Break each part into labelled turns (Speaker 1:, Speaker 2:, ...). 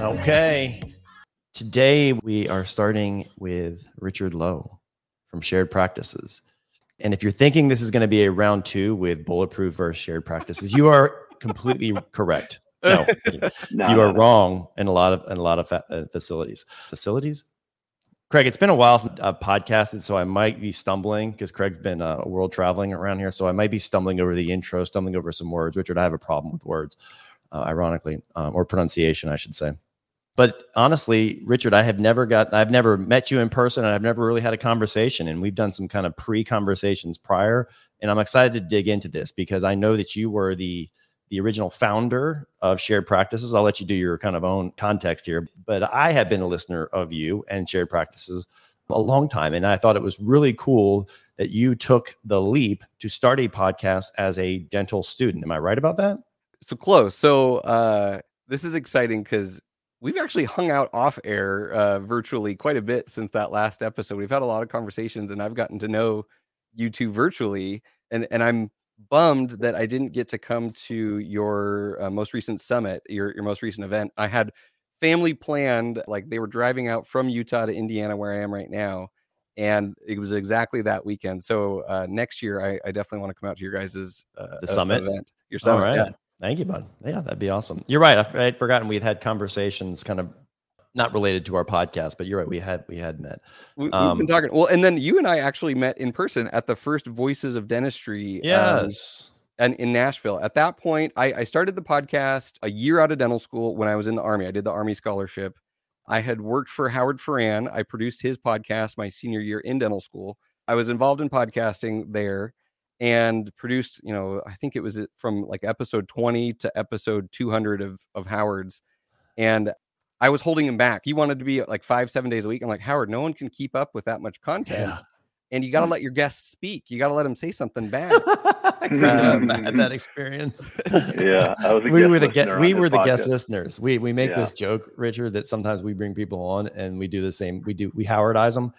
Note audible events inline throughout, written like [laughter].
Speaker 1: Okay. Today we are starting with Richard Lowe from Shared Practices. And if you're thinking this is going to be a round two with bulletproof versus shared practices, you are completely correct. No, [laughs]
Speaker 2: No,
Speaker 1: you are wrong in a lot of in a lot of fa- uh, facilities. Facilities. Craig, it's been a while since I've podcasted, so I might be stumbling because Craig's been uh, world traveling around here. So I might be stumbling over the intro, stumbling over some words. Richard, I have a problem with words, uh, ironically, um, or pronunciation, I should say. But honestly, Richard, I have never got, I've never met you in person, and I've never really had a conversation. And we've done some kind of pre-conversations prior, and I'm excited to dig into this because I know that you were the the original founder of Shared Practices. I'll let you do your kind of own context here, but I have been a listener of you and Shared Practices a long time, and I thought it was really cool that you took the leap to start a podcast as a dental student. Am I right about that?
Speaker 3: so close. So uh, this is exciting because we've actually hung out off air uh, virtually quite a bit since that last episode. We've had a lot of conversations, and I've gotten to know you two virtually, and and I'm bummed that I didn't get to come to your uh, most recent summit, your your most recent event. I had family planned, like they were driving out from Utah to Indiana, where I am right now. And it was exactly that weekend. So uh, next year, I, I definitely want to come out to your guys' uh,
Speaker 1: The summit?
Speaker 3: event. Your summit,
Speaker 1: right.
Speaker 3: yeah.
Speaker 1: Thank you, bud. Yeah, that'd be awesome. You're right. I, I'd forgotten we had had conversations kind of not related to our podcast, but you're right. We had we had met.
Speaker 3: We, we've
Speaker 1: Um,
Speaker 3: been talking. Well, and then you and I actually met in person at the first Voices of Dentistry. um,
Speaker 1: Yes.
Speaker 3: and in Nashville. At that point, I, I started the podcast a year out of dental school when I was in the Army. I did the Army scholarship. I had worked for Howard Farran. I produced his podcast my senior year in dental school. I was involved in podcasting there and produced, you know, I think it was from like episode 20 to episode 200 of, of Howard's. And I was holding him back. He wanted to be like five, seven days a week. I'm like, Howard, no one can keep up with that much content. And you got to let your guests speak. You got to let them say something [laughs] bad.
Speaker 1: Craig and I
Speaker 3: Um,
Speaker 1: had that experience. [laughs]
Speaker 2: Yeah, I was
Speaker 1: we were the
Speaker 2: guest
Speaker 1: we were the guest listeners. We we make
Speaker 2: Yeah.
Speaker 1: this joke, Richard, that sometimes we bring people on and we do the same. We do we Howardize them.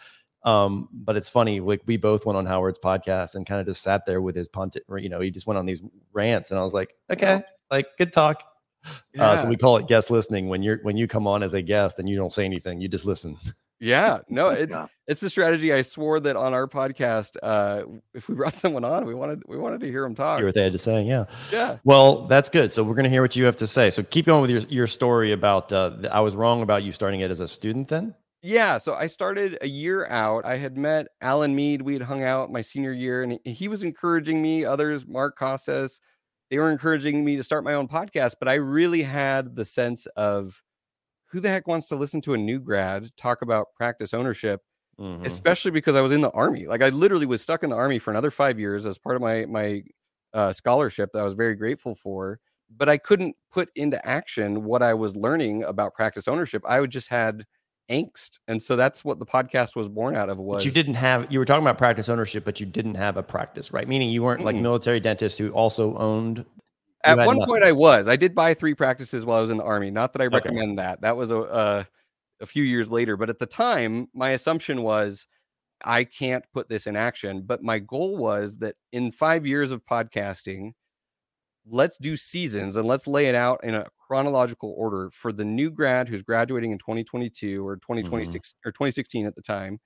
Speaker 1: Um, but it's funny, like we both went on Howard's podcast and kind of just sat there with his punt. You know, he just went on these rants, and I was like, okay, like good talk. Uh, so we call it guest listening when you're when you come on as a guest and you don't say anything, you just listen.
Speaker 3: Yeah, no, [laughs] it's
Speaker 2: Yeah.
Speaker 3: it's the strategy. I swore that on our podcast, uh, if we brought [laughs] someone on, we wanted we wanted to hear them talk.
Speaker 1: Hear what they had to say. Yeah.
Speaker 3: Yeah,
Speaker 1: Well, that's good. So we're going to hear what you have to say. So keep going with your, your story about. Uh, the, I was wrong about you starting it as a student. Then.
Speaker 3: Yeah. So I started a year out. I had met Alan Mead. We had hung out my senior year, and he- was encouraging me. Others, Mark Costes, they were encouraging me to start my own podcast. But I really had the sense of who the heck wants to listen to a new grad talk about practice ownership
Speaker 1: Mhm.
Speaker 3: especially because I was in the army. Like I literally was stuck in the army for another five years as part of my my uh, scholarship that I was very grateful for. But I couldn't put into action what I was learning about practice ownership. I would just had angst, and so that's what the podcast was born out of. Was
Speaker 1: But you didn't have. You were talking about practice ownership, but you didn't have a practice, right? Meaning you weren't like
Speaker 3: Mm-mm.
Speaker 1: military dentists who also owned.
Speaker 3: at one
Speaker 1: nothing.
Speaker 3: point I was. I did buy three practices while I was in the army. Not that I recommend that. That was a uh, a few years later, but at the time, my assumption was I can't put this in action. But my goal was that in five years of podcasting, let's do seasons and let's lay it out in a chronological order for the new grad who's graduating in 2022 or mm-hmm. 2026 or 2016 at the time.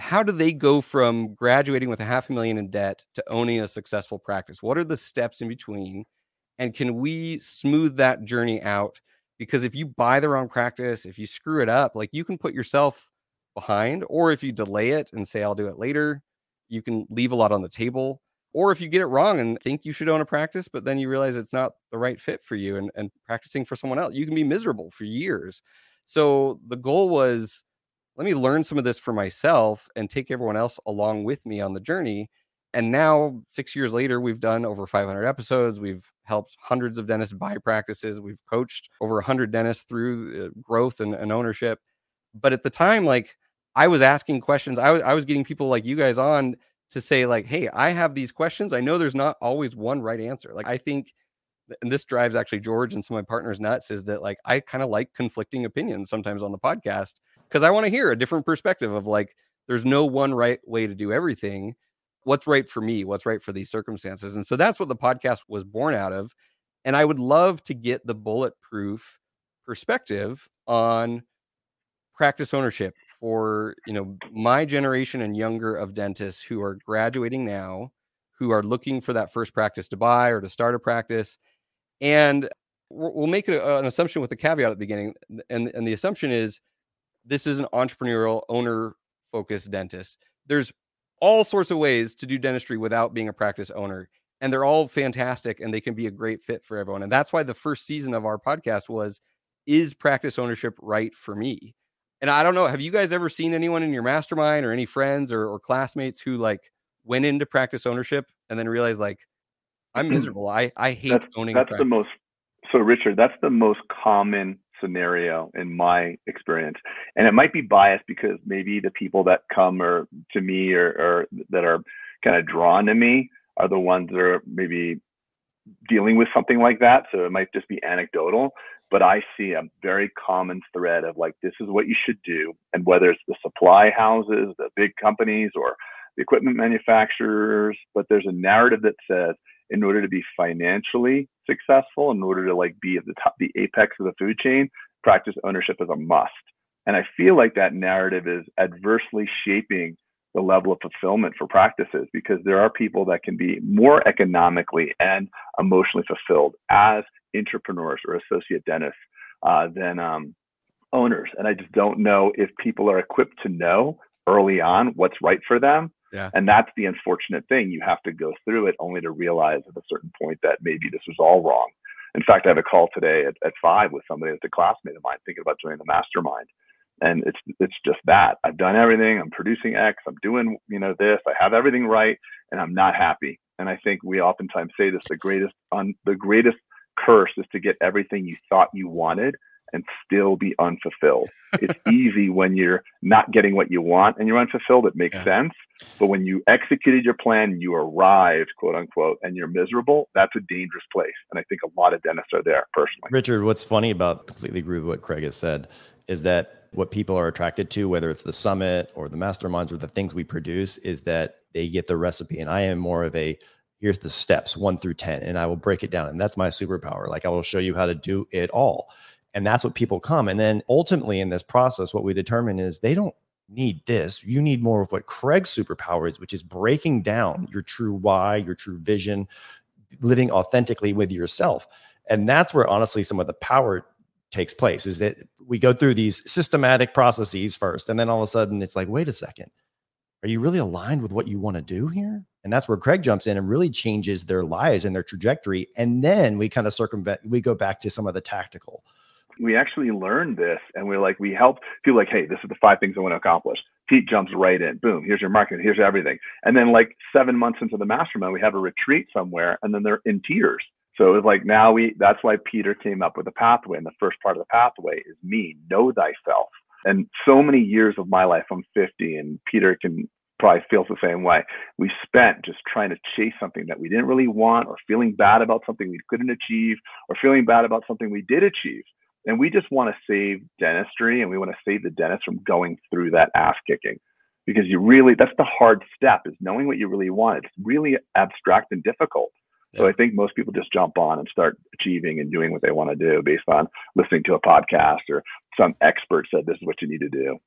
Speaker 3: How do they go from graduating with a half a million in debt to owning a successful practice? What are the steps in between? And can we smooth that journey out? Because if you buy the wrong practice, if you screw it up, like you can put yourself behind, or if you delay it and say, I'll do it later, you can leave a lot on the table. Or if you get it wrong and think you should own a practice, but then you realize it's not the right fit for you and, and practicing for someone else, you can be miserable for years. So the goal was let me learn some of this for myself and take everyone else along with me on the journey. And now, six years later, we've done over 500 episodes. We've helped hundreds of dentists buy practices. We've coached over 100 dentists through uh, growth and, and ownership. But at the time, like I was asking questions, I was, I was getting people like you guys on to say, like, hey, I have these questions. I know there's not always one right answer. Like, I think, and this drives actually George and some of my partners nuts, is that like I kind of like conflicting opinions sometimes on the podcast because I want to hear a different perspective of like, there's no one right way to do everything what's right for me what's right for these circumstances and so that's what the podcast was born out of and i would love to get the bulletproof perspective on practice ownership for you know my generation and younger of dentists who are graduating now who are looking for that first practice to buy or to start a practice and we'll make an assumption with a caveat at the beginning and, and the assumption is this is an entrepreneurial owner focused dentist. There's all sorts of ways to do dentistry without being a practice owner and they're all fantastic and they can be a great fit for everyone and that's why the first season of our podcast was is practice ownership right for me and I don't know, have you guys ever seen anyone in your mastermind or any friends or, or classmates who like went into practice ownership and then realized like I'm [clears throat] miserable. I I hate
Speaker 2: that's,
Speaker 3: owning.
Speaker 2: That's the most. So Richard, that's the most common scenario in my experience, and it might be biased because maybe the people that come or to me or, or that are kind of drawn to me are the ones that are maybe dealing with something like that. So it might just be anecdotal but I see a very common thread of like, this is what you should do. And whether it's the supply houses, the big companies, or the equipment manufacturers, but there's a narrative that says, in order to be financially successful, in order to like be at the top, the apex of the food chain, practice ownership is a must. And I feel like that narrative is adversely shaping the level of fulfillment for practices because there are people that can be more economically and emotionally fulfilled as entrepreneurs or associate dentists uh, than um, owners. And I just don't know if people are equipped to know early on what's right for them.
Speaker 3: Yeah.
Speaker 2: And that's the unfortunate thing. You have to go through it only to realize at a certain point that maybe this was all wrong. In fact, I have a call today at, at five with somebody that's a classmate of mine thinking about joining the mastermind. And it's it's just that. I've done everything. I'm producing X. I'm doing, you know, this. I have everything right, and I'm not happy. And I think we oftentimes say this: the greatest on the greatest curse is to get everything you thought you wanted and still be unfulfilled. [laughs] it's easy when you're not getting what you want and you're unfulfilled. It makes yeah. sense. But when you executed your plan, you arrived, quote unquote, and you're miserable, that's a dangerous place. And I think a lot of dentists are there personally.
Speaker 1: Richard, what's funny about completely agree with what Craig has said is that what people are attracted to, whether it's the summit or the masterminds or the things we produce, is that they get the recipe. And I am more of a here's the steps one through 10 and i will break it down and that's my superpower like i will show you how to do it all and that's what people come and then ultimately in this process what we determine is they don't need this you need more of what craig's superpower is which is breaking down your true why your true vision living authentically with yourself and that's where honestly some of the power takes place is that we go through these systematic processes first and then all of a sudden it's like wait a second are you really aligned with what you want to do here? And that's where Craig jumps in and really changes their lives and their trajectory. And then we kind of circumvent, we go back to some of the tactical.
Speaker 2: We actually learned this and we're like, we help feel like, hey, this is the five things I want to accomplish. Pete jumps right in. Boom, here's your marketing, here's everything. And then, like seven months into the mastermind, we have a retreat somewhere and then they're in tears. So it was like now we that's why Peter came up with a pathway. And the first part of the pathway is me, know thyself. And so many years of my life, I'm 50, and Peter can probably feels the same way. We spent just trying to chase something that we didn't really want, or feeling bad about something we couldn't achieve, or feeling bad about something we did achieve. And we just want to save dentistry and we want to save the dentist from going through that ass kicking because you really, that's the hard step is knowing what you really want. It's really abstract and difficult. So I think most people just jump on and start achieving and doing what they want to do based on listening to a podcast or some expert said this is what you need to do.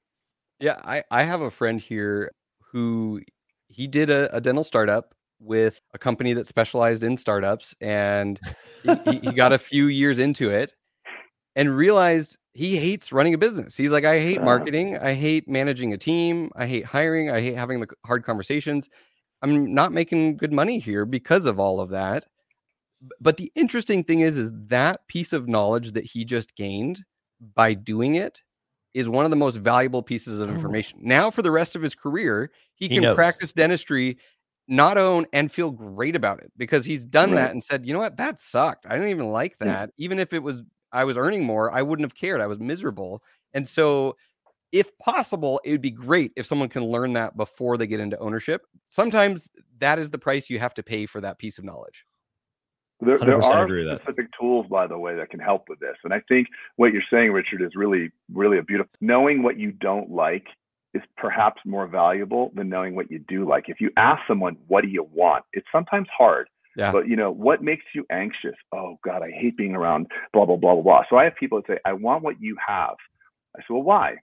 Speaker 3: Yeah, I, I have a friend here who he did a, a dental startup with a company that specialized in startups and he, he, got a [laughs] few years into it and realized he hates running a business. He's like, I hate uh-huh. marketing. I hate managing a team. I hate hiring. I hate having the hard conversations. I'm not making good money here because of all of that. But the interesting thing is, is that piece of knowledge that he just gained by doing it is one of the most valuable pieces of oh. information. Now, for the rest of his career, he, he can knows. practice dentistry, not own, and feel great about it because he's done right. that and said, you know what, that sucked. I didn't even like that. Yeah. Even if it was I was earning more, I wouldn't have cared. I was miserable. And so if possible, it would be great if someone can learn that before they get into ownership. Sometimes that is the price you have to pay for that piece of knowledge.
Speaker 2: There, there are specific tools, by the way, that can help with this. And I think what you're saying, Richard, is really, really a beautiful. Knowing what you don't like is perhaps more valuable than knowing what you do like. If you ask someone, "What do you want?" It's sometimes hard Yeah. But you know, what makes you anxious? Oh God, I hate being around blah blah blah blah blah. So I have people that say, I want what you have. I say, well, why?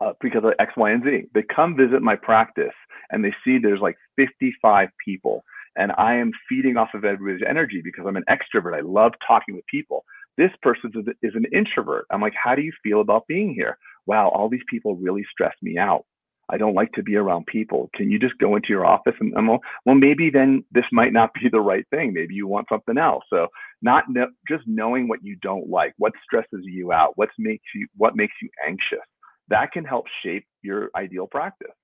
Speaker 2: Uh, because of X, Y, and Z. They come visit my practice and they see there's like 55 people, and I am feeding off of everybody's energy because I'm an extrovert. I love talking with people. This person is an introvert. I'm like, how do you feel about being here? Wow, all these people really stress me out. I don't like to be around people. Can you just go into your office and, and well, well, maybe then this might not be [laughs] the right thing. Maybe you want something else. So not no, just knowing what you don't like, what stresses you out, what makes you what makes you anxious. That can help shape your ideal practice.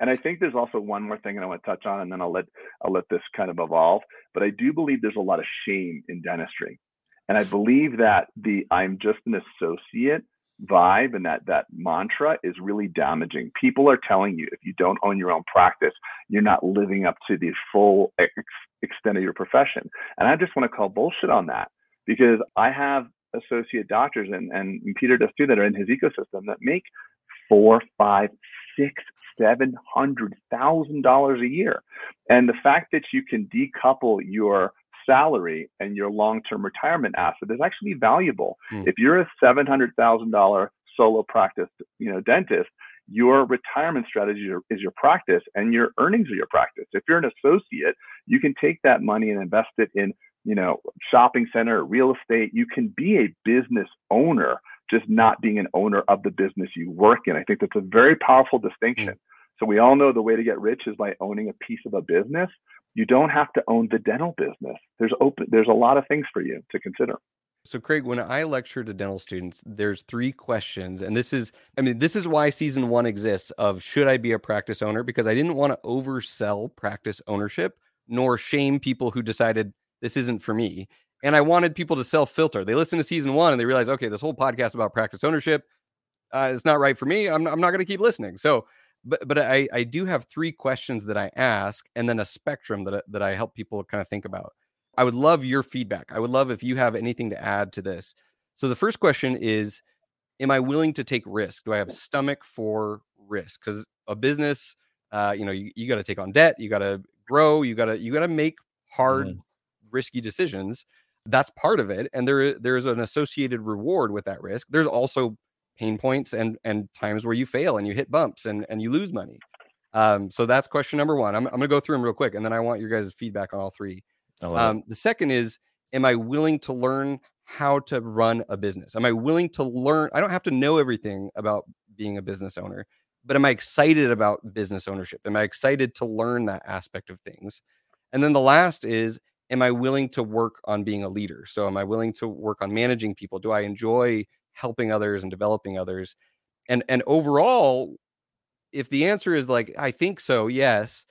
Speaker 2: And I think there's also one more thing that I want to touch on, and then I'll let I'll let this kind of evolve. But I do believe there's a lot of shame in dentistry, and I believe that the I'm just an associate vibe and that that mantra is really damaging. People are telling you if you don't own your own practice, you're not living up to the full ex- extent of your profession. And I just want to call bullshit on that because I have associate doctors and, and Peter does too that are in his ecosystem that make four, five, six, seven hundred thousand dollars a year. And the fact that you can decouple your salary and your long-term retirement asset is actually valuable. Mm. If you're a $700,000 solo practice, you know, dentist, your retirement strategy is your practice and your earnings are your practice. If you're an associate, you can take that money and invest it in, you know, shopping center, real estate. You can be a business owner, just not being an owner of the business you work in. I think that's a very powerful distinction. So we all know the way to get rich is by owning a piece of a business you don't have to own the dental business. There's open there's a lot of things for you to consider.
Speaker 3: So Craig, when I lecture to dental students, there's three questions and this is I mean this is why season 1 exists of should I be a practice owner because I didn't want to oversell practice ownership nor shame people who decided this isn't for me. And I wanted people to self filter. They listen to season 1 and they realize okay, this whole podcast about practice ownership uh, it's not right for me. I'm, I'm not going to keep listening. So but but I I do have three questions that I ask, and then a spectrum that that I help people kind of think about. I would love your feedback. I would love if you have anything to add to this. So the first question is, am I willing to take risk? Do I have stomach for risk? Because a business, uh, you know, you, you got to take on debt, you got to grow, you got to you got to make hard, mm. risky decisions. That's part of it, and there there is an associated reward with that risk. There's also pain points and and times where you fail and you hit bumps and and you lose money. Um, so that's question number one. I'm, I'm gonna go through them real quick, and then I want your guys' feedback on all three. Um, the second is, am I willing to learn how to run a business? Am I willing to learn? I don't have to know everything about being a business owner, but am I excited about business ownership? Am I excited to learn that aspect of things? And then the last is, am I willing to work on being a leader? So, am I willing to work on managing people? Do I enjoy helping others and developing others and and overall if the answer is like i think so yes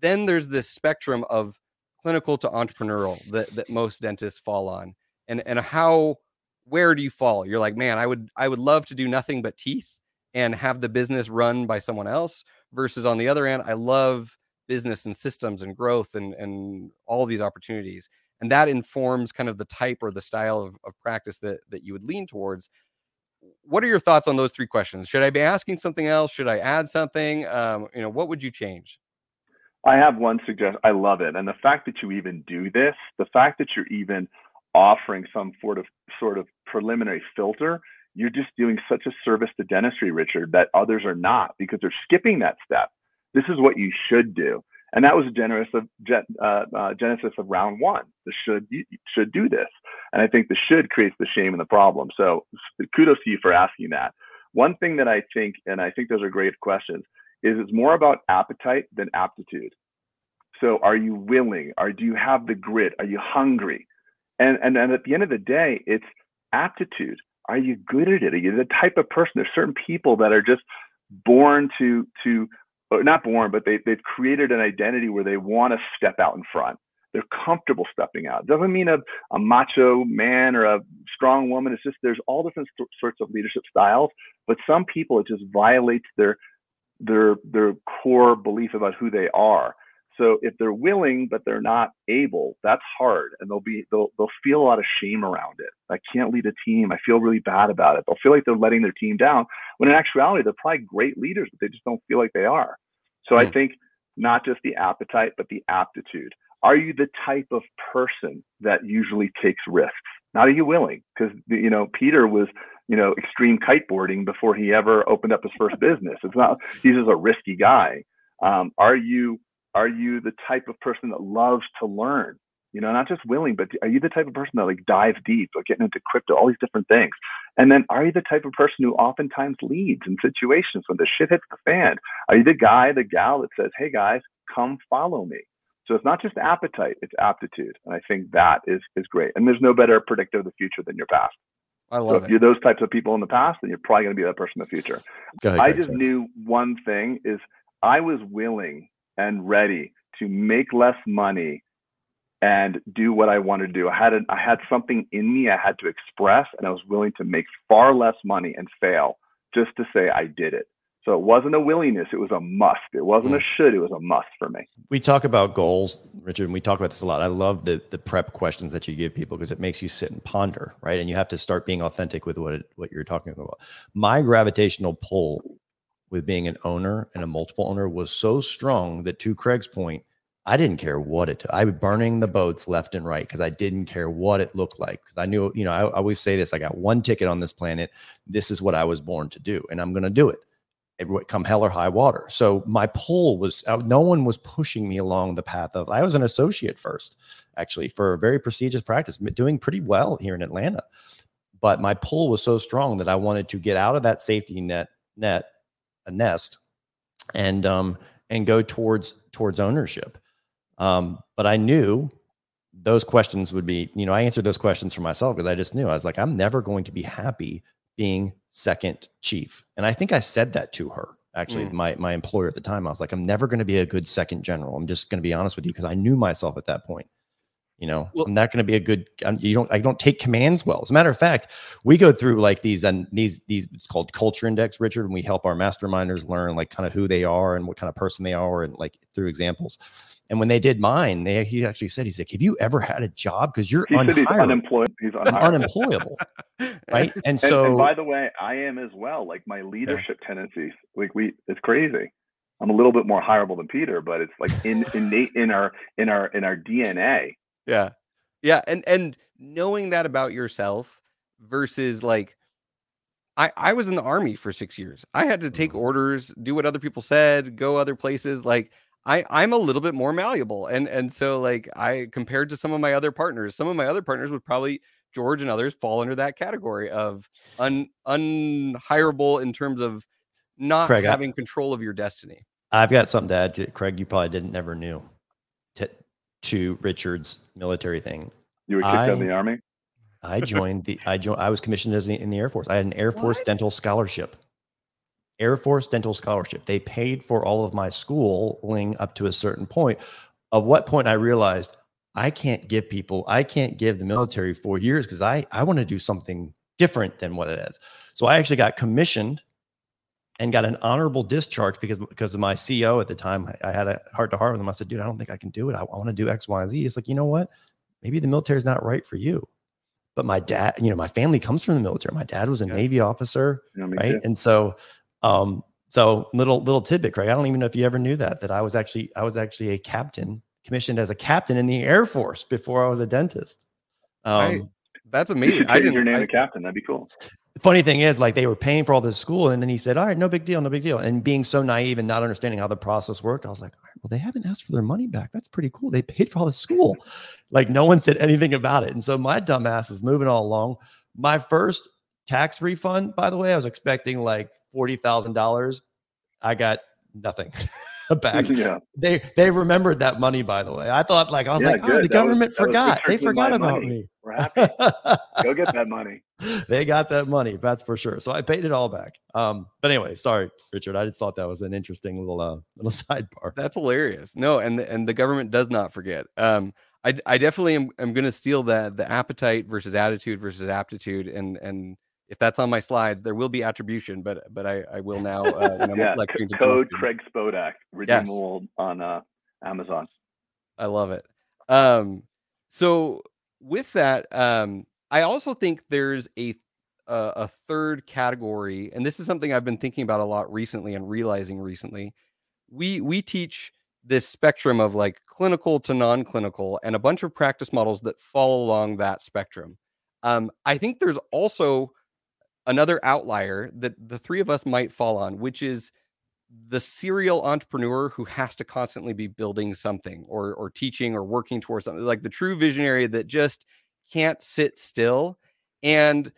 Speaker 3: then there's this spectrum of clinical to entrepreneurial that, that most dentists fall on and and how where do you fall you're like man i would i would love to do nothing but teeth and have the business run by someone else versus on the other end i love business and systems and growth and and all these opportunities and that informs kind of the type or the style of, of practice that that you would lean towards what are your thoughts on those three questions? Should I be asking something else? Should I add something? Um, you know, what would you change?
Speaker 2: I have one suggestion. I love it, and the fact that you even do this, the fact that you're even offering some sort of sort of preliminary filter, you're just doing such a service to dentistry, Richard, that others are not because they're skipping that step. This is what you should do. And that was a generous of, uh, uh, genesis of round one. The should should do this, and I think the should creates the shame and the problem. So kudos to you for asking that. One thing that I think, and I think those are great questions, is it's more about appetite than aptitude. So are you willing? Or do you have the grit? Are you hungry? And and and at the end of the day, it's aptitude. Are you good at it? Are you the type of person? There's certain people that are just born to to not born, but they, they've created an identity where they want to step out in front. They're comfortable stepping out. Doesn't mean a, a macho man or a strong woman. It's just there's all different st- sorts of leadership styles. But some people, it just violates their their their core belief about who they are. So if they're willing but they're not able, that's hard, and they'll be they'll they'll feel a lot of shame around it. I can't lead a team. I feel really bad about it. They'll feel like they're letting their team down. When in actuality, they're probably great leaders, but they just don't feel like they are. So mm. I hmm. think not just the appetite, but the aptitude. are you the type of person that usually takes risks? Not are you willing? Because you know Peter was you know extreme kiteboarding before he ever opened up his first business. It's not he's just a risky guy. Um, are you are you the type of person that loves to learn? You know, not just willing, but are you the type of person that like dives deep, like getting into crypto, all these different things? And then are you the type of person who oftentimes leads in situations when the shit hits the fan? Are you the guy, the gal that says, "Hey guys, come follow me"? So it's not just appetite, it's aptitude. And I think that is is great. And there's no better predictor of the future than your past.
Speaker 3: I love
Speaker 2: so
Speaker 3: it.
Speaker 2: if you're those types of people in the past, then you're probably going to be that person in the future.
Speaker 1: Ahead,
Speaker 2: I just
Speaker 1: sorry.
Speaker 2: knew one thing is I was willing and ready to make less money and do what I wanted to do. I had a, I had something in me I had to express, and I was willing to make far less money and fail just to say I did it. So it wasn't a willingness; it was a must. It wasn't hmm. a should; it was a must for me.
Speaker 1: we talk about goals, Richard, and we talk about this a lot. I love the the prep questions that you give people because it makes you sit and ponder, right? And you have to start being authentic with what it, what you're talking about. My gravitational pull with being an owner and a multiple owner was so strong that to Craig's point, I didn't care what it took. I was burning the boats left and right because I didn't care what it looked like. Because I knew, you know, I, I always say this: I got one ticket on this planet. This is what I was born to do, and I'm going to do it it would come hell or high water. So my pull was uh, no one was pushing me along the path of I was an associate first, actually, for a very prestigious practice, doing pretty well here in Atlanta. But my pull was so strong that I wanted to get out of that safety net net a nest and um and go towards towards ownership. Um, but I knew those questions would be, you know, I answered those questions for myself because I just knew I was like, I'm never going to be happy being second chief. And I think I said that to her. Actually,
Speaker 3: Mm.
Speaker 1: my my employer at the time, I was like, I'm never going to be a good second general. I'm just going to be honest with you because I knew myself at that point. You know,
Speaker 3: Well-
Speaker 1: I'm not going to be a good. I'm, you don't. I don't take commands well. As a matter of fact, we go through like these and these these. It's called culture index, Richard, and we help our masterminders learn like kind of who they are and what kind of person they are, and like through examples. And when they did mine, they he actually said, he's like, "Have you ever had a job? Because you're
Speaker 2: He he's unemployed. He's
Speaker 1: unemployable, right?" [laughs] And
Speaker 2: And,
Speaker 1: so,
Speaker 2: and by the way, I am as well. Like my leadership tendencies, like we, it's crazy. I'm a little bit more hireable than Peter, but it's like in, innate in our in our in our DNA.
Speaker 3: Yeah. Yeah. And and knowing that about yourself versus like I, I was in the army for six years. I had to take
Speaker 1: Mhm.
Speaker 3: orders, do what other people said, go other places. Like I, I'm a little bit more malleable. And and so like I compared to some of my other partners, some of my other partners would probably George and others fall under that category of un unhireable in terms of not
Speaker 1: Craig, I-
Speaker 3: having control of your destiny.
Speaker 1: I've got something to add to Craig. You probably didn't never knew to, to Richard's military thing.
Speaker 2: You were kicked out of the army.
Speaker 1: I joined the I joined I was commissioned as the, in the Air Force. I had an Air Force
Speaker 3: What?
Speaker 1: dental scholarship. Air Force dental scholarship. They paid for all of my schooling up to a certain point. Of what point I realized I can't give people, I can't give the military four years because I I want to do something different than what it is. So I actually got commissioned and got an honorable discharge because because of my CO at the time. I, I had a heart to heart with him. I said, dude, I don't think I can do it. I, I want to do X, Y, and Z. He's like, you know what? Maybe the military is not right for you but my dad, you know, my family comes from the military. My dad was a
Speaker 3: Yeah.
Speaker 1: Navy officer, right?
Speaker 2: too.
Speaker 1: And so, um, so little little tidbit, Craig. I don't even know if you ever knew that that I was actually I was actually a captain, commissioned as a captain in the Air Force before I was a dentist.
Speaker 3: I-
Speaker 1: Um,
Speaker 3: That's [laughs] amazing. I didn't
Speaker 2: your name
Speaker 3: I-
Speaker 2: to captain. That'd be cool.
Speaker 1: the funny thing is, like they were paying for all this school, and then he said, "All right, no big deal, no big deal." And being so naive and not understanding how the process worked, I was like, "All right, well, they haven't asked for their money back. That's pretty cool. They paid for all the school." like no one said anything about it, and so my dumbass is moving all along. My first tax refund, by the way, I was expecting like forty thousand dollars. I got nothing [laughs] back. [laughs]
Speaker 2: yeah.
Speaker 1: They they remembered that money, by the way. I thought like I was
Speaker 2: Yeah,
Speaker 1: like, oh, the
Speaker 2: That
Speaker 1: government
Speaker 2: was
Speaker 1: forgot. They
Speaker 2: Richard with my
Speaker 1: forgot about
Speaker 2: money.
Speaker 1: me.
Speaker 2: We're happy. Go get that money. [laughs]
Speaker 1: they got that money, that's for sure. So I paid it all back. Um, but anyway, sorry, Richard. I just thought that was an interesting little uh, little sidebar.
Speaker 3: That's hilarious. No, and the, and the government does not forget. Um, I I definitely am, am going to steal that the appetite versus attitude versus aptitude, and and if that's on my slides, there will be attribution, but but I I will now. Uh, [laughs]
Speaker 2: Yeah.
Speaker 3: to
Speaker 2: Code Craig Spodak, redeemable on uh, Amazon.
Speaker 3: I love it. Um, so with that, um, I also think there's a a a third category, and this is something I've been thinking about a lot recently and realizing recently. We we teach this spectrum of like clinical to non-clinical and a bunch of practice models that fall along that spectrum. Um, I think there's also another outlier that the three of us might fall on, which is the serial entrepreneur who has to constantly be building something or or teaching or working towards something like the true visionary that just can't sit still. And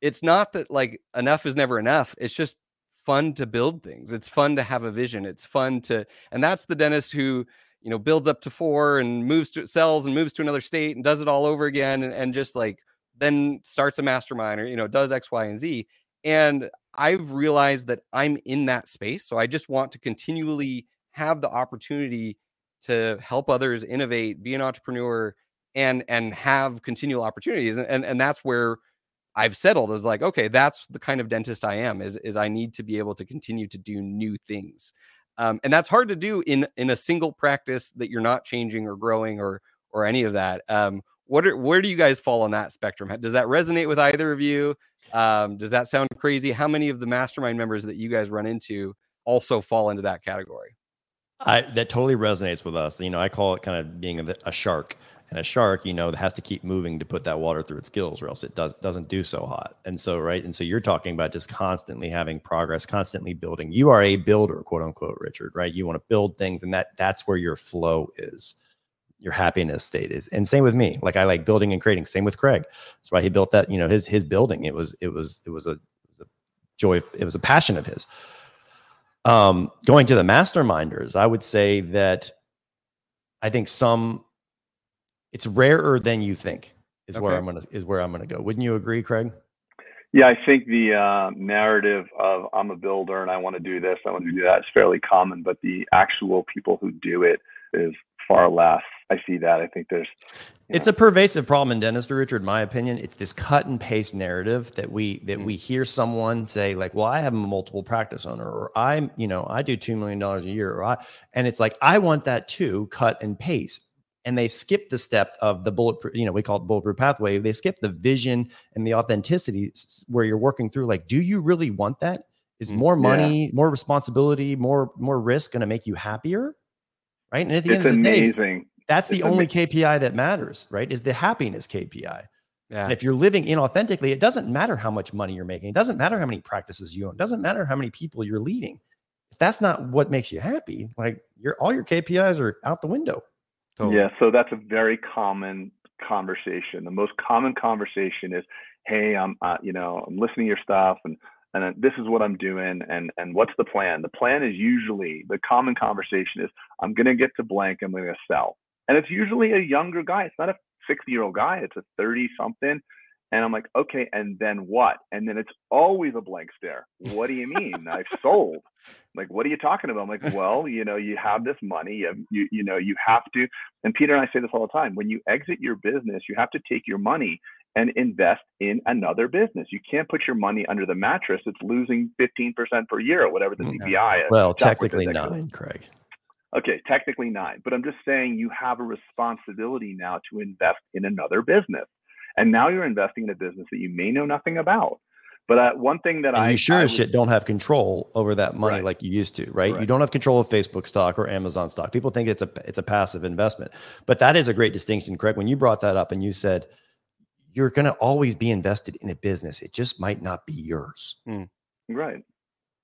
Speaker 3: it's not that like enough is never enough it's just fun to build things it's fun to have a vision it's fun to and that's the dentist who you know builds up to four and moves to sells and moves to another state and does it all over again and, and just like then starts a mastermind or you know does x y and z and I've realized that I'm in that space. So I just want to continually have the opportunity to help others innovate, be an entrepreneur, and and have continual opportunities. And and, and that's where I've settled is like, okay, that's the kind of dentist I am, is is I need to be able to continue to do new things. Um, and that's hard to do in in a single practice that you're not changing or growing or or any of that. Um, what are where do you guys fall on that spectrum? Does that resonate with either of you? Um, does that sound crazy? How many of the mastermind members that you guys run into also fall into that category?
Speaker 1: I that totally resonates with us. You know, I call it kind of being a, a shark, and a shark, you know, that has to keep moving to put that water through its gills, or else it does doesn't do so hot. And so, right, and so you're talking about just constantly having progress, constantly building. You are a builder, quote unquote, Richard. Right? You want to build things, and that that's where your flow is your happiness state is. And same with me. Like I like building and creating. Same with Craig. That's why he built that, you know, his his building. It was it was it was a, it was a joy, it was a passion of his. Um, going to the masterminders, I would say that I think some it's rarer than you think is okay. where I'm gonna is where I'm gonna go. Wouldn't you agree, Craig?
Speaker 2: Yeah, I think the uh, narrative of I'm a builder and I want to do this, I want to do that is fairly common, but the actual people who do it is far less. I see that. I think there's.
Speaker 1: It's know. a pervasive problem in dentistry, Richard. In my opinion, it's this cut and paste narrative that we that mm-hmm. we hear someone say like, "Well, I have a multiple practice owner," or "I'm, you know, I do two million dollars a year," or I, and it's like, "I want that too." Cut and paste, and they skip the step of the bulletproof. You know, we call it bulletproof pathway. They skip the vision and the authenticity where you're working through. Like, do you really want that? Is mm, more money, yeah. more responsibility, more more risk going to make you happier? Right? And at the
Speaker 2: it's
Speaker 1: end of the
Speaker 2: amazing.
Speaker 1: day, that's the it's only amazing. KPI that matters, right? Is the happiness KPI.
Speaker 3: Yeah.
Speaker 1: And if you're living inauthentically, it doesn't matter how much money you're making. It doesn't matter how many practices you own. It doesn't matter how many people you're leading. If that's not what makes you happy, like your all your KPIs are out the window.
Speaker 2: Totally. Yeah, so that's a very common conversation. The most common conversation is, "Hey, I'm, uh, you know, I'm listening to your stuff, and and this is what I'm doing and and what's the plan? The plan is usually the common conversation is I'm going to get to blank, I'm going to sell. And it's usually a younger guy. It's not a 60 year old guy. It's a 30 something. And I'm like, okay, and then what? And then it's always a blank stare. What do you mean? [laughs] I've sold. Like, what are you talking about? I'm like, well, you know, you have this money. You, you, you know, you have to. And Peter and I say this all the time. When you exit your business, you have to take your money and invest in another business. You can't put your money under the mattress. It's losing 15% per year or whatever the CPI mm, is.
Speaker 1: Well, technically nine, Craig.
Speaker 2: Okay, technically nine. But I'm just saying you have a responsibility now to invest in another business. And now you're investing in a business that you may know nothing about. But uh, one thing that
Speaker 1: and
Speaker 2: I
Speaker 1: you sure
Speaker 2: I
Speaker 1: shit don't have control over that money right. like you used to, right? right? You don't have control of Facebook stock or Amazon stock. People think it's a it's a passive investment, but that is a great distinction, Craig. When you brought that up and you said you're going to always be invested in a business. It just might not be yours.
Speaker 2: Mm. Right.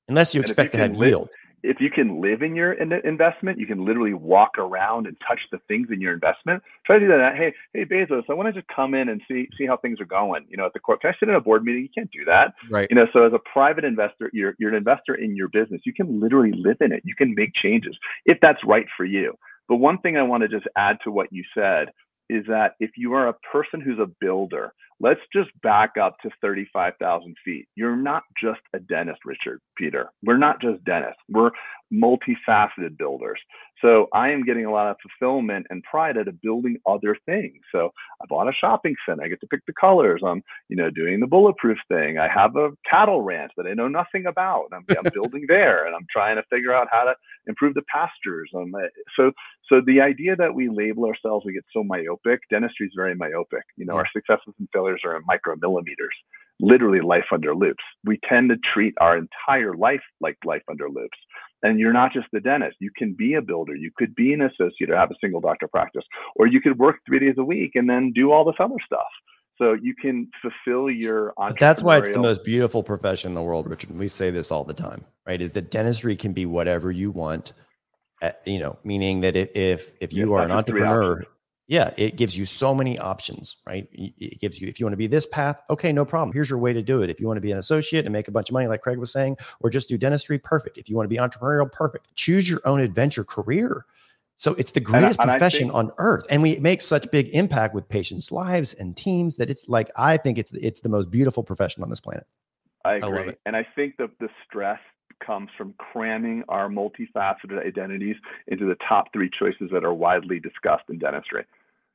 Speaker 1: Unless you expect you to have live, yield.
Speaker 2: If you can live in your in investment, you can literally walk around and touch the things in your investment. Try to do that. Hey, hey Bezos, I want to just come in and see see how things are going. You know, at the court. Can I sit in a board meeting? You can't do that.
Speaker 3: Right.
Speaker 2: You know, so as a private investor, you're you're an investor in your business. You can literally live in it. You can make changes if that's right for you. But one thing I want to just add to what you said is that if you are a person who's a builder, let's just back up to 35,000 feet. You're not just a dentist, Richard, Peter. We're not just dentists. We're multifaceted builders. So I am getting a lot of fulfillment and pride out of building other things. So I bought a shopping center. I get to pick the colors. I'm, you know, doing the bulletproof thing. I have a cattle ranch that I know nothing about. I'm, I'm [laughs] building there, and I'm trying to figure out how to improve the pastures. Um, so, so the idea that we label ourselves, we get so myopic. Dentistry is very myopic. You know, our successes and failures are in micromillimeters literally life under loupes. We tend to treat our entire life like life under loupes. And you're not just the dentist. You can be a builder. You could be an associate or have a single doctor practice, or you could work three days a week and then do all this other stuff. So you can fulfill your.
Speaker 1: But that's why it's the most beautiful profession in the world, Richard. We say this all the time, right? Is that dentistry can be whatever you want. At, you know, meaning that if if, if you yeah, are an entrepreneur, yeah, it gives you so many options, right? It gives you if you want to be this path, okay, no problem. Here's your way to do it. If you want to be an associate and make a bunch of money, like Craig was saying, or just do dentistry, perfect. If you want to be entrepreneurial, perfect. Choose your own adventure career so it's the greatest and, and profession think, on earth, and we make such big impact with patients' lives and teams that it's like I think it's it's the most beautiful profession on this planet.
Speaker 2: I agree, I and I think that the stress comes from cramming our multifaceted identities into the top three choices that are widely discussed in dentistry.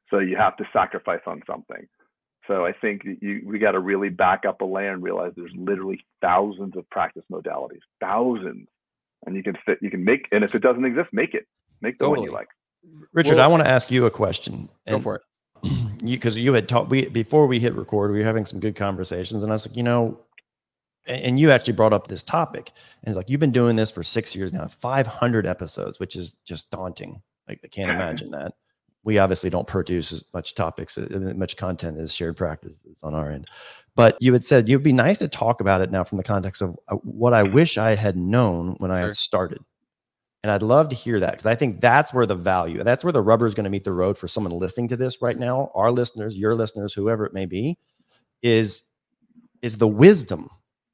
Speaker 2: So you have to sacrifice on something. So I think you, we got to really back up a layer and realize there's literally thousands of practice modalities, thousands, and you can fit, you can make, and if it doesn't exist, make it. Make the totally. one you like.
Speaker 1: Richard, well, I want to ask you a question.
Speaker 3: Go for it. [clears throat]
Speaker 1: You because you had talked we before we hit record, we were having some good conversations, and I was like, you know, and you actually brought up this topic, and it's like you've been doing this for six years now, 500 episodes, which is just daunting. Like I can't imagine that. We obviously don't produce as much topics, uh, much content as shared practices on our end. But you had said you'd be nice to talk about it now from the context of uh, what I wish I had known when I had started. And I'd love to hear that because I think that's where the value, that's where the rubber is going to meet the road for someone listening to this right now, our listeners, your listeners, whoever it may be, is is the wisdom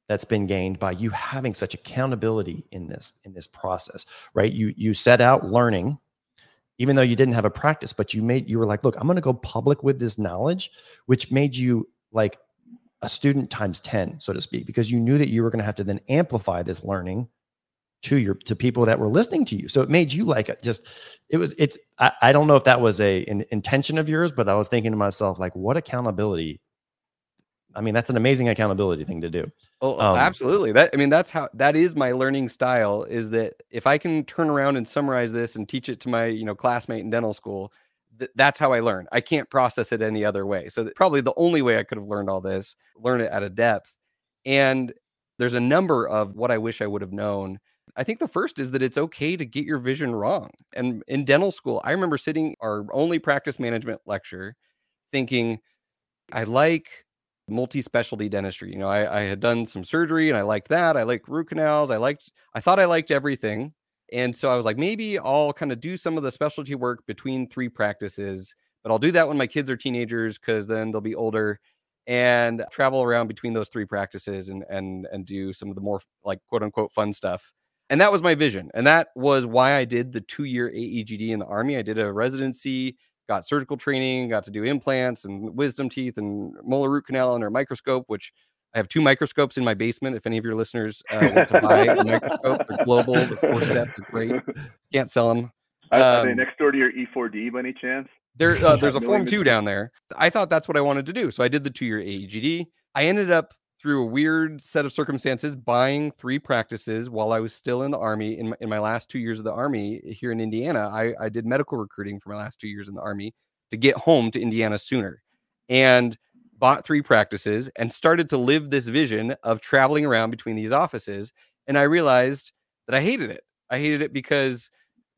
Speaker 1: that's been gained by you having such accountability in this in this process, right? You you set out learning, even though you didn't have a practice, but you made you were like, look, I'm going to go public with this knowledge, which made you like a student times 10, so to speak, because you knew that you were going to have to then amplify this learning to your to people that were listening to you so it made you like just it was it's i, I don't know if that was a an intention of yours but i was thinking to myself like what accountability i mean that's an amazing accountability thing to do.
Speaker 3: Oh, oh um, absolutely. That i mean that's how that is my learning style is that if i can turn around and summarize this and teach it to my you know classmate in dental school th- that's how i learn. I can't process it any other way. So probably the only way i could have learned all this learn it at a depth. And there's a number of what i wish i would have known. I think the first is that it's okay to get your vision wrong. And in dental school, I remember sitting our only practice management lecture thinking, I like multi specialty dentistry. You know, I, I, had done some surgery and I liked that. I liked root canals. I liked, I thought I liked everything. And so I was like, maybe I'll kind of do some of the specialty work between three practices, but I'll do that when my kids are teenagers because then they'll be older and travel around between those three practices and and and do some of the more like quote unquote fun stuff and that was my vision. And that was why I did the two year AEGD in the Army. I did a residency, got surgical training, got to do implants and wisdom teeth and molar root canal under a microscope, which I have two microscopes in my basement. If any of your listeners [laughs] uh, want to buy a microscope, they're global, the four step, they're great. Can't sell them.
Speaker 2: Um, Are they um, next door to your E4D by any chance?
Speaker 3: There, [laughs] uh, there's a Form 2 down there. I thought that's what I wanted to do. So I did the two year AEGD. I ended up through a weird set of circumstances buying three practices while I was still in the army in my, in my last two years of the army eh, here in Indiana. I, I did medical recruiting for my last two years in the army to get home to Indiana sooner and bought three practices and started to live this vision of traveling around between these offices. And I realized that I hated it. I hated it because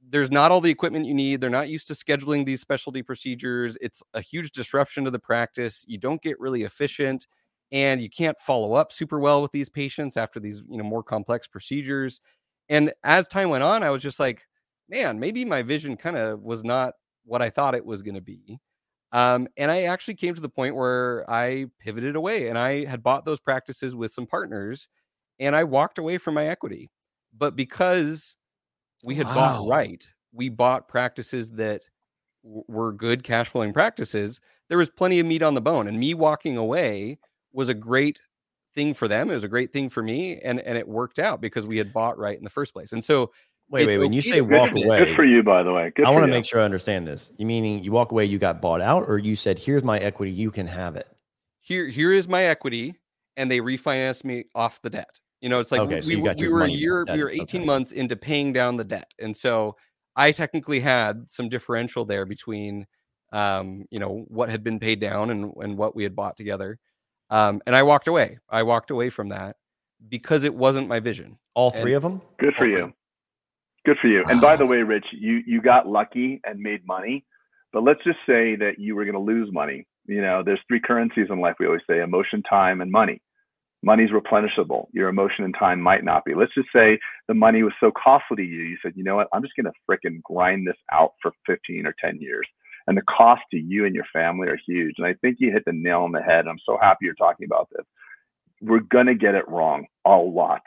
Speaker 3: there's not all the equipment you need. They're not used to scheduling these specialty procedures. It's a huge disruption to the practice. You don't get really efficient and you can't follow up super well with these patients after these you know more complex procedures. And as time went on i was just like man maybe my vision kind of was not what i thought it was going to be. Um, and i actually came to the point where i pivoted away and i had bought those practices with some partners and i walked away from my equity. But because we had wow. bought right we bought practices that w- were good cash flowing practices there was plenty of meat on the bone and me walking away was a great thing for them. It was a great thing for me, and and it worked out because we had bought right in the first place. And so,
Speaker 1: wait, wait, when you say walk away,
Speaker 2: good for you, by the way. Good
Speaker 1: I want to make sure I understand this. You meaning you walk away, you got bought out, or you said, "Here's my equity, you can have it."
Speaker 3: Here, here is my equity, and they refinanced me off the debt. You know, it's like okay, we, we were a year, we were 18 okay. months into paying down the debt, and so I technically had some differential there between, um, you know, what had been paid down and and what we had bought together. Um, and I walked away. I walked away from that because it wasn't my vision.
Speaker 1: All three and, of them.
Speaker 2: Good for you. Good for you. And by the way, Rich, you you got lucky and made money, but let's just say that you were going to lose money. You know, there's three currencies in life. We always say emotion, time, and money. Money's replenishable. Your emotion and time might not be. Let's just say the money was so costly to you. You said, you know what? I'm just going to fricking grind this out for 15 or 10 years. And the cost to you and your family are huge. And I think you hit the nail on the head. I'm so happy you're talking about this. We're going to get it wrong a lot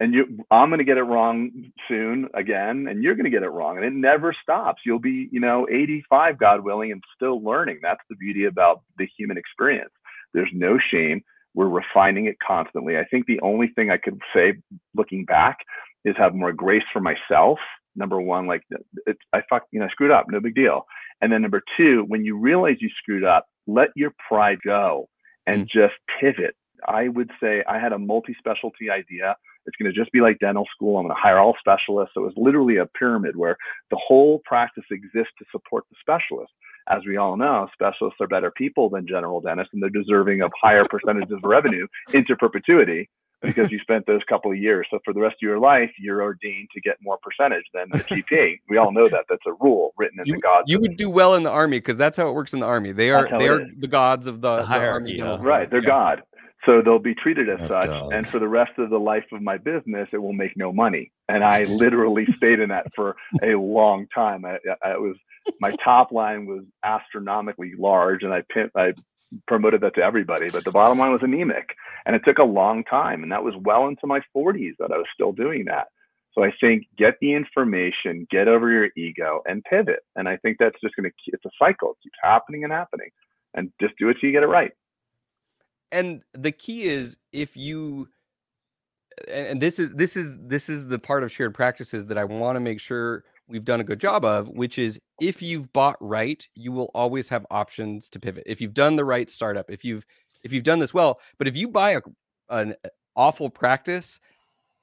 Speaker 2: and you i'm going to get it wrong soon again and you're going to get it wrong and it never stops you'll be you know 85 god willing and still learning that's the beauty about the human experience there's no shame we're refining it constantly i think the only thing i could say looking back is have more grace for myself number one like it, i fuck you know screwed up no big deal and then number two when you realize you screwed up let your pride go and mm. just pivot i would say i had a multi-specialty idea it's going to just be like dental school. I'm going to hire all specialists. So it was literally a pyramid where the whole practice exists to support the specialist. As we all know, specialists are better people than general dentists, and they're deserving of higher percentages of revenue [laughs] into perpetuity because you spent those couple of years. So for the rest of your life, you're ordained to get more percentage than the [laughs] GPA. we all know that. That's a rule written in
Speaker 3: you,
Speaker 2: the gods.
Speaker 3: You would do well in the army because that's how it works in the army. They are they are the gods of the, the hierarchy.
Speaker 2: The right, they're yeah. God. So they'll be treated as oh, such. God. And for the rest of the life of my business, it will make no money. And I [laughs] literally stayed in that for a long time. I, I was my top line was astronomically large, and I I promoted that to everybody. But the bottom line was anemic, and it took a long time. And that was well into my 40s that I was still doing that. So I think get the information, get over your ego, and pivot. And I think that's just going to it's a cycle. It keeps happening and happening, and just do it till you get it right
Speaker 3: and the key is if you and this is this is this is the part of shared practices that I want to make sure we've done a good job of, which is if you've bought right, you will always have options to pivot. If you've done the right startup, if you've if you've done this well, but if you buy a, an uh, awful practice,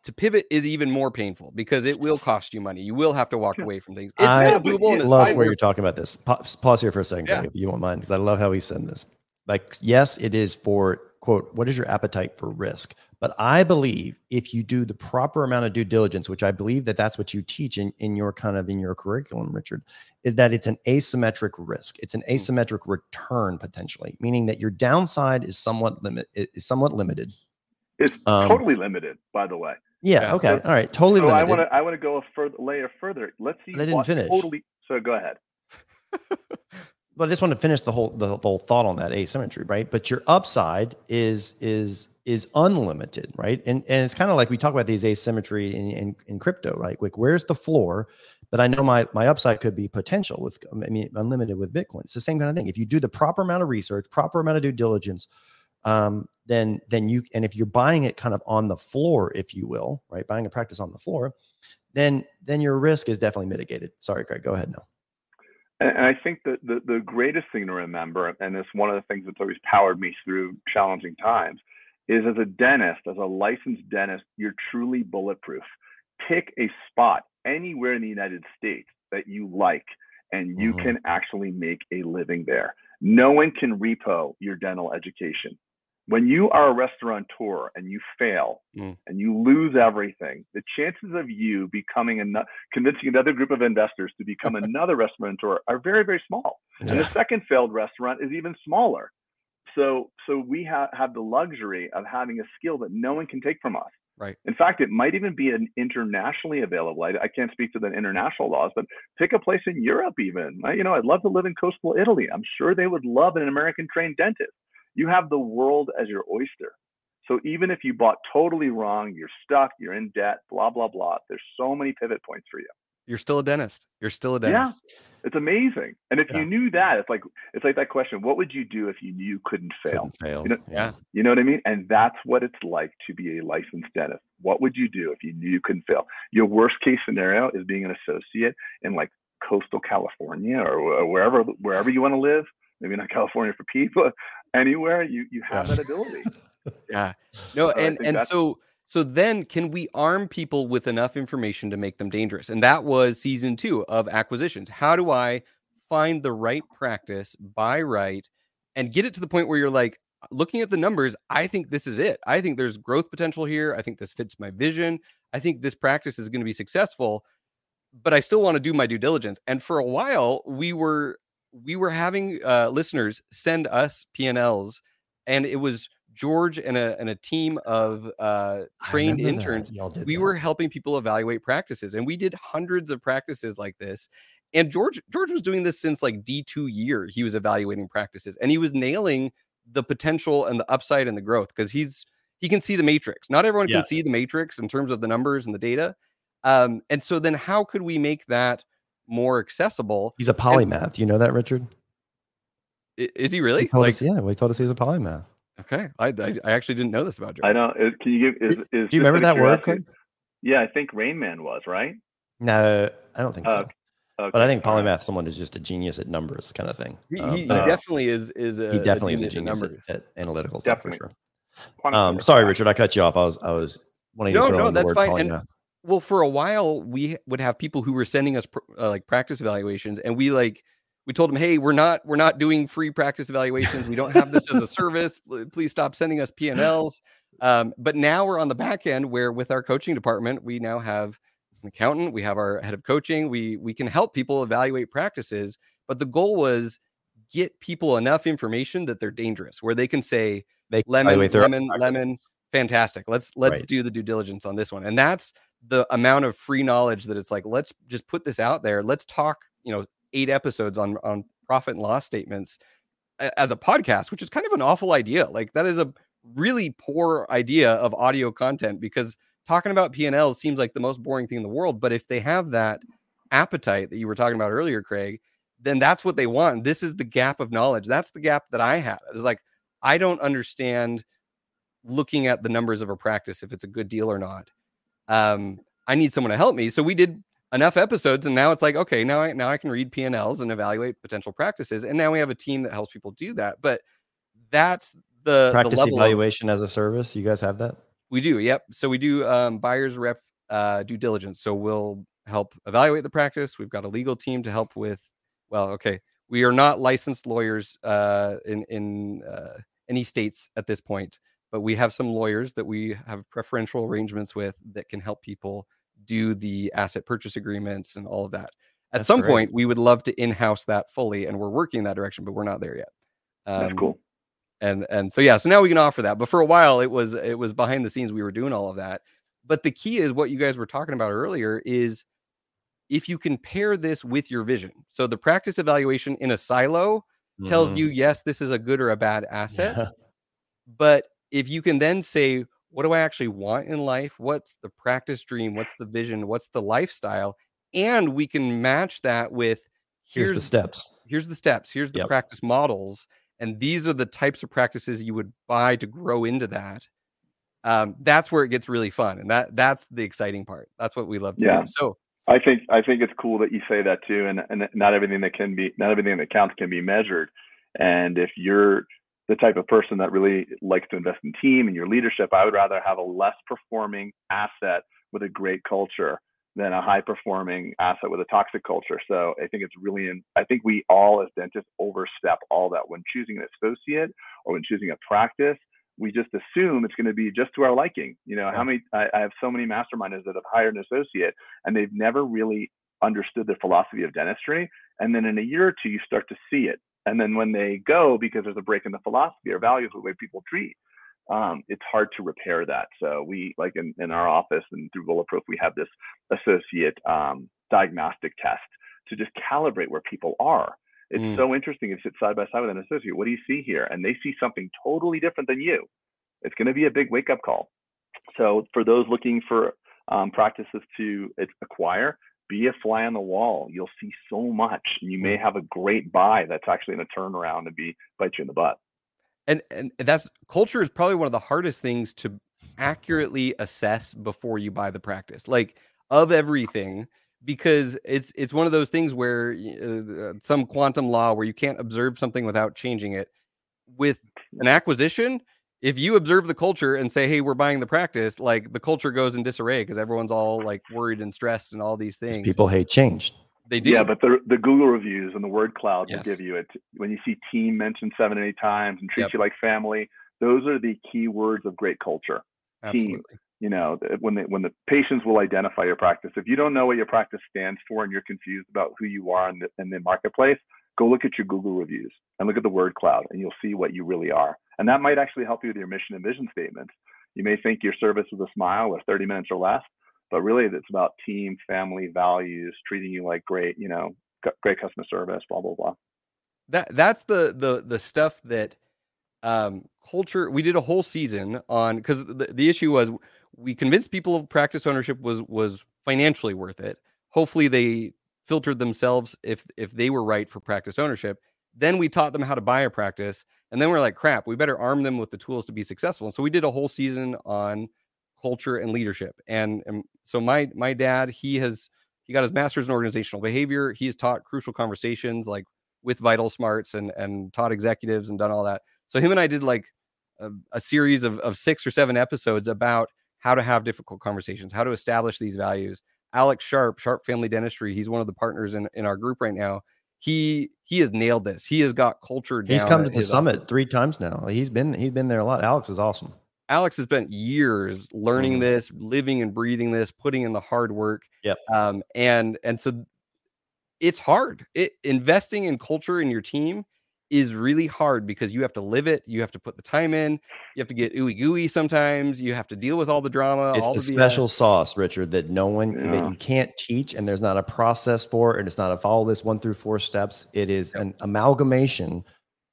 Speaker 3: to pivot is even more painful because it will cost you money. You will have to walk away from things.
Speaker 1: It's I doable. love where you're talking about this. Pause here for a second, yeah. Greg, if you won't mind, because I love how he said this. Like, yes, it is for quote, what is your appetite for risk? But I believe if you do the proper amount of due diligence, which I believe that that's what you teach in, in your kind of in your curriculum, Richard, is that it's an asymmetric risk. It's an hmm. asymmetric return potentially, meaning that your downside is somewhat limit is somewhat limited.
Speaker 2: It's um, totally limited, by the way.
Speaker 1: Yeah. Okay. All right. Totally so limited.
Speaker 2: I want to I want to go a further layer further. Let's see.
Speaker 1: But I didn't finish.
Speaker 2: Totally. So go ahead.
Speaker 1: but I just want to finish the whole the whole thought on that asymmetry, right? But your upside is is is unlimited, right? And and it's kind of like we talk about these asymmetry in, in, in crypto, right? Like where's the floor? But I know my my upside could be potential with I mean unlimited with Bitcoin. It's the same kind of thing. If you do the proper amount of research, proper amount of due diligence, um, then then you and if you're buying it kind of on the floor, if you will, right? Buying a practice on the floor, then then your risk is definitely mitigated. Sorry, Craig, go ahead now.
Speaker 2: And I think that the, the greatest thing to remember, and it's one of the things that's always powered me through challenging times, is as a dentist, as a licensed dentist, you're truly bulletproof. Pick a spot anywhere in the United States that you like, and you mm-hmm. can actually make a living there. No one can repo your dental education when you are a restaurateur and you fail mm. and you lose everything, the chances of you becoming a convincing another group of investors to become [laughs] another restaurateur are very, very small. Yeah. And the second failed restaurant is even smaller. So, so we ha- have the luxury of having a skill that no one can take from us.
Speaker 3: Right.
Speaker 2: In fact, it might even be an internationally available. I, I, can't speak to the international laws, but pick a place in Europe, even. I, you know, I'd love to live in coastal Italy. I'm sure they would love an American trained dentist you have the world as your oyster. So even if you bought totally wrong, you're stuck, you're in debt, blah, blah, blah, there's so many pivot points for you.
Speaker 3: You're still a dentist. You're still a dentist.
Speaker 2: Yeah. It's amazing. And if yeah. you knew that, it's like it's like that question, what would you do if you knew you couldn't fail?
Speaker 1: Couldn't fail.
Speaker 2: You know,
Speaker 3: yeah.
Speaker 2: You know what I mean? And that's what it's like to be a licensed dentist. What would you do if you knew you couldn't fail? Your worst case scenario is being an associate in like coastal California or wherever wherever you want to live. Maybe not California for people, anywhere you you have yeah. that ability [laughs]
Speaker 3: yeah no and and so so then can we arm people with enough information to make them dangerous? And that was season two of acquisitions. How do i find the right practice buy right and get it to the point where you're like looking at the numbers i think this is it. I think there's growth potential here. I think this fits my vision. I think this practice is going to be successful but I still want to do my due diligence. And for a while, we were we were having uh, listeners send us P&Ls, and it was George and a and a team of uh, trained interns. We that. were helping people evaluate practices, and we did hundreds of practices like this. And George George was doing this since like D2 year. He was evaluating practices, and he was nailing the potential and the upside and the growth because he's he can see the matrix. Not everyone yeah. can see the matrix in terms of the numbers and the data. Um, and so then how could we make that more accessible?
Speaker 1: He's a polymath. And, you know that, Richard?
Speaker 3: Is he really?
Speaker 1: He like, us, yeah, we told us he's a polymath.
Speaker 3: Okay, I, I, I actually didn't know this about Joe.
Speaker 2: I don't. Can you give? Is, is
Speaker 1: Do you remember that word? Craig?
Speaker 2: Yeah, I think Rain Man was right.
Speaker 1: No, I don't think so. Okay. But I think polymath, someone is just a genius at numbers, kind of thing.
Speaker 3: He, um, he definitely is. Is a,
Speaker 1: he definitely
Speaker 3: a
Speaker 1: is a genius at, at, analytical stuff for sure. Um, sorry, Richard, I cut you off. I was I was wanting no, to throw no, in the that's word fine. Polymath. And,
Speaker 3: well, for a while, we would have people who were sending us uh, like practice evaluations, and we like we told them, hey, we're not we're not doing free practice evaluations. We don't have this as a [laughs] service. Please stop sending us P&Ls. Um, but now we're on the back end where with our coaching department, we now have an accountant, we have our head of coaching, we we can help people evaluate practices. But the goal was get people enough information that they're dangerous, where they can say they lemon, lemon, lemon, fantastic. Let's let's right. do the due diligence on this one. And that's the amount of free knowledge that it's like, let's just put this out there. Let's talk, you know, eight episodes on on profit and loss statements as a podcast, which is kind of an awful idea. Like that is a really poor idea of audio content because talking about P&L seems like the most boring thing in the world. But if they have that appetite that you were talking about earlier, Craig, then that's what they want. This is the gap of knowledge. That's the gap that I had. It's like I don't understand looking at the numbers of a practice if it's a good deal or not. Um, I need someone to help me. So we did enough episodes and now it's like okay now i now i can read p&l's and evaluate potential practices and now we have a team that helps people do that but that's the
Speaker 1: practice the evaluation of, as a service you guys have that?
Speaker 3: We do yep so we do um, buyers rep uh, due diligence so we'll help evaluate the practice we've got a legal team to help with well okay we are not licensed lawyers uh, in in uh, any states at this point but we have some lawyers that we have preferential arrangements with that can help people do the asset purchase agreements and all of that. At That's some great. point, we would love to in-house that fully, and we're working in that direction, but we're not there yet.
Speaker 2: Um, That's cool.
Speaker 3: And and so yeah, so now we can offer that. But for a while, it was it was behind the scenes. We were doing all of that. But the key is what you guys were talking about earlier is if you can pair this with your vision. So the practice evaluation in a silo mm-hmm. tells you yes, this is a good or a bad asset. Yeah. But if you can then say what do I actually want in life? What's the practice dream? What's the vision? What's the lifestyle? And we can match that with
Speaker 1: here's, here's the steps.
Speaker 3: Here's the steps. Here's the yep. practice models. And these are the types of practices you would buy to grow into that. Um, that's where it gets really fun. And that that's the exciting part. That's what we love to yeah. do. So
Speaker 2: I think I think it's cool that you say that too. And and not everything that can be not everything that counts can be measured. And if you're the type of person that really likes to invest in team and your leadership, I would rather have a less performing asset with a great culture than a high performing asset with a toxic culture. So I think it's really, in, I think we all as dentists overstep all that when choosing an associate or when choosing a practice. We just assume it's going to be just to our liking. You know, how many, I, I have so many masterminders that have hired an associate and they've never really understood the philosophy of dentistry. And then in a year or two, you start to see it and then when they go, because there's a break in the philosophy or values of the way people treat, um, it's hard to repair that. So we, like in, in our office and through Bulletproof, we have this associate um, diagnostic test to just calibrate where people are. It's mm. so interesting. if You sit side by side with an associate. What do you see here? And they see something totally different than you. It's going to be a big wake up call. So for those looking for um, practices to acquire, be a fly on the wall. You'll see so much. And you may mm. have a great buy that's actually going to turn around and be bite you in the butt.
Speaker 3: And and that's culture is probably one of the hardest things to accurately assess before you buy the practice. Like of everything because it's it's one of those things where uh, some quantum law where you can't observe something without changing it. With an acquisition, if you observe the culture and say, "Hey, we're buying the practice," like the culture goes in disarray because everyone's all like worried and stressed and all these things.
Speaker 1: People hate change.
Speaker 3: They do.
Speaker 2: Yeah, but the the Google reviews and the word cloud yes. will give you it when you see team mentioned seven, and eight times and treat yep. you like family. Those are the key words of great culture. Absolutely. Team. you know when the when the patients will identify your practice if you don't know what your practice stands for and you're confused about who you are in the, in the marketplace go look at your google reviews and look at the word cloud and you'll see what you really are and that might actually help you with your mission and vision statements you may think your service is a smile or 30 minutes or less but really it's about team family values treating you like great you know great customer service blah blah blah
Speaker 3: that that's the the the stuff that um culture we did a whole season on because the, the issue was we convinced people of practice ownership was was financially worth it. Hopefully they filtered themselves if if they were right for practice ownership. Then we taught them how to buy a practice, and then we're like, crap, we better arm them with the tools to be successful. And so we did a whole season on culture and leadership. And, and so my my dad, he has he got his master's in organizational behavior. He's taught crucial conversations like with VitalSmarts and and taught executives and done all that. So him and I did like a, a series of, of six or seven episodes about how to have difficult conversations, how to establish these values. Alex Sharp, Sharp Family Dentistry, he's one of the partners in, in our group right now. He he has nailed this. He has got culture.
Speaker 1: He's come to the summit office. three times now. He's been he's been there a lot. Alex is awesome.
Speaker 3: Alex has spent years learning mm-hmm. this, living and breathing this, putting in the hard work.
Speaker 1: Yep.
Speaker 3: Um, and and so it's hard. It investing in culture in your team is really hard because you have to live it. You have to put the time in. You have to get ooey gooey sometimes. You have to deal with all the drama.
Speaker 1: It's the,
Speaker 3: the
Speaker 1: special sauce, Richard, that no one yeah. that you can't teach, and there's not a process for, and it's not a follow this one through four steps. It is an amalgamation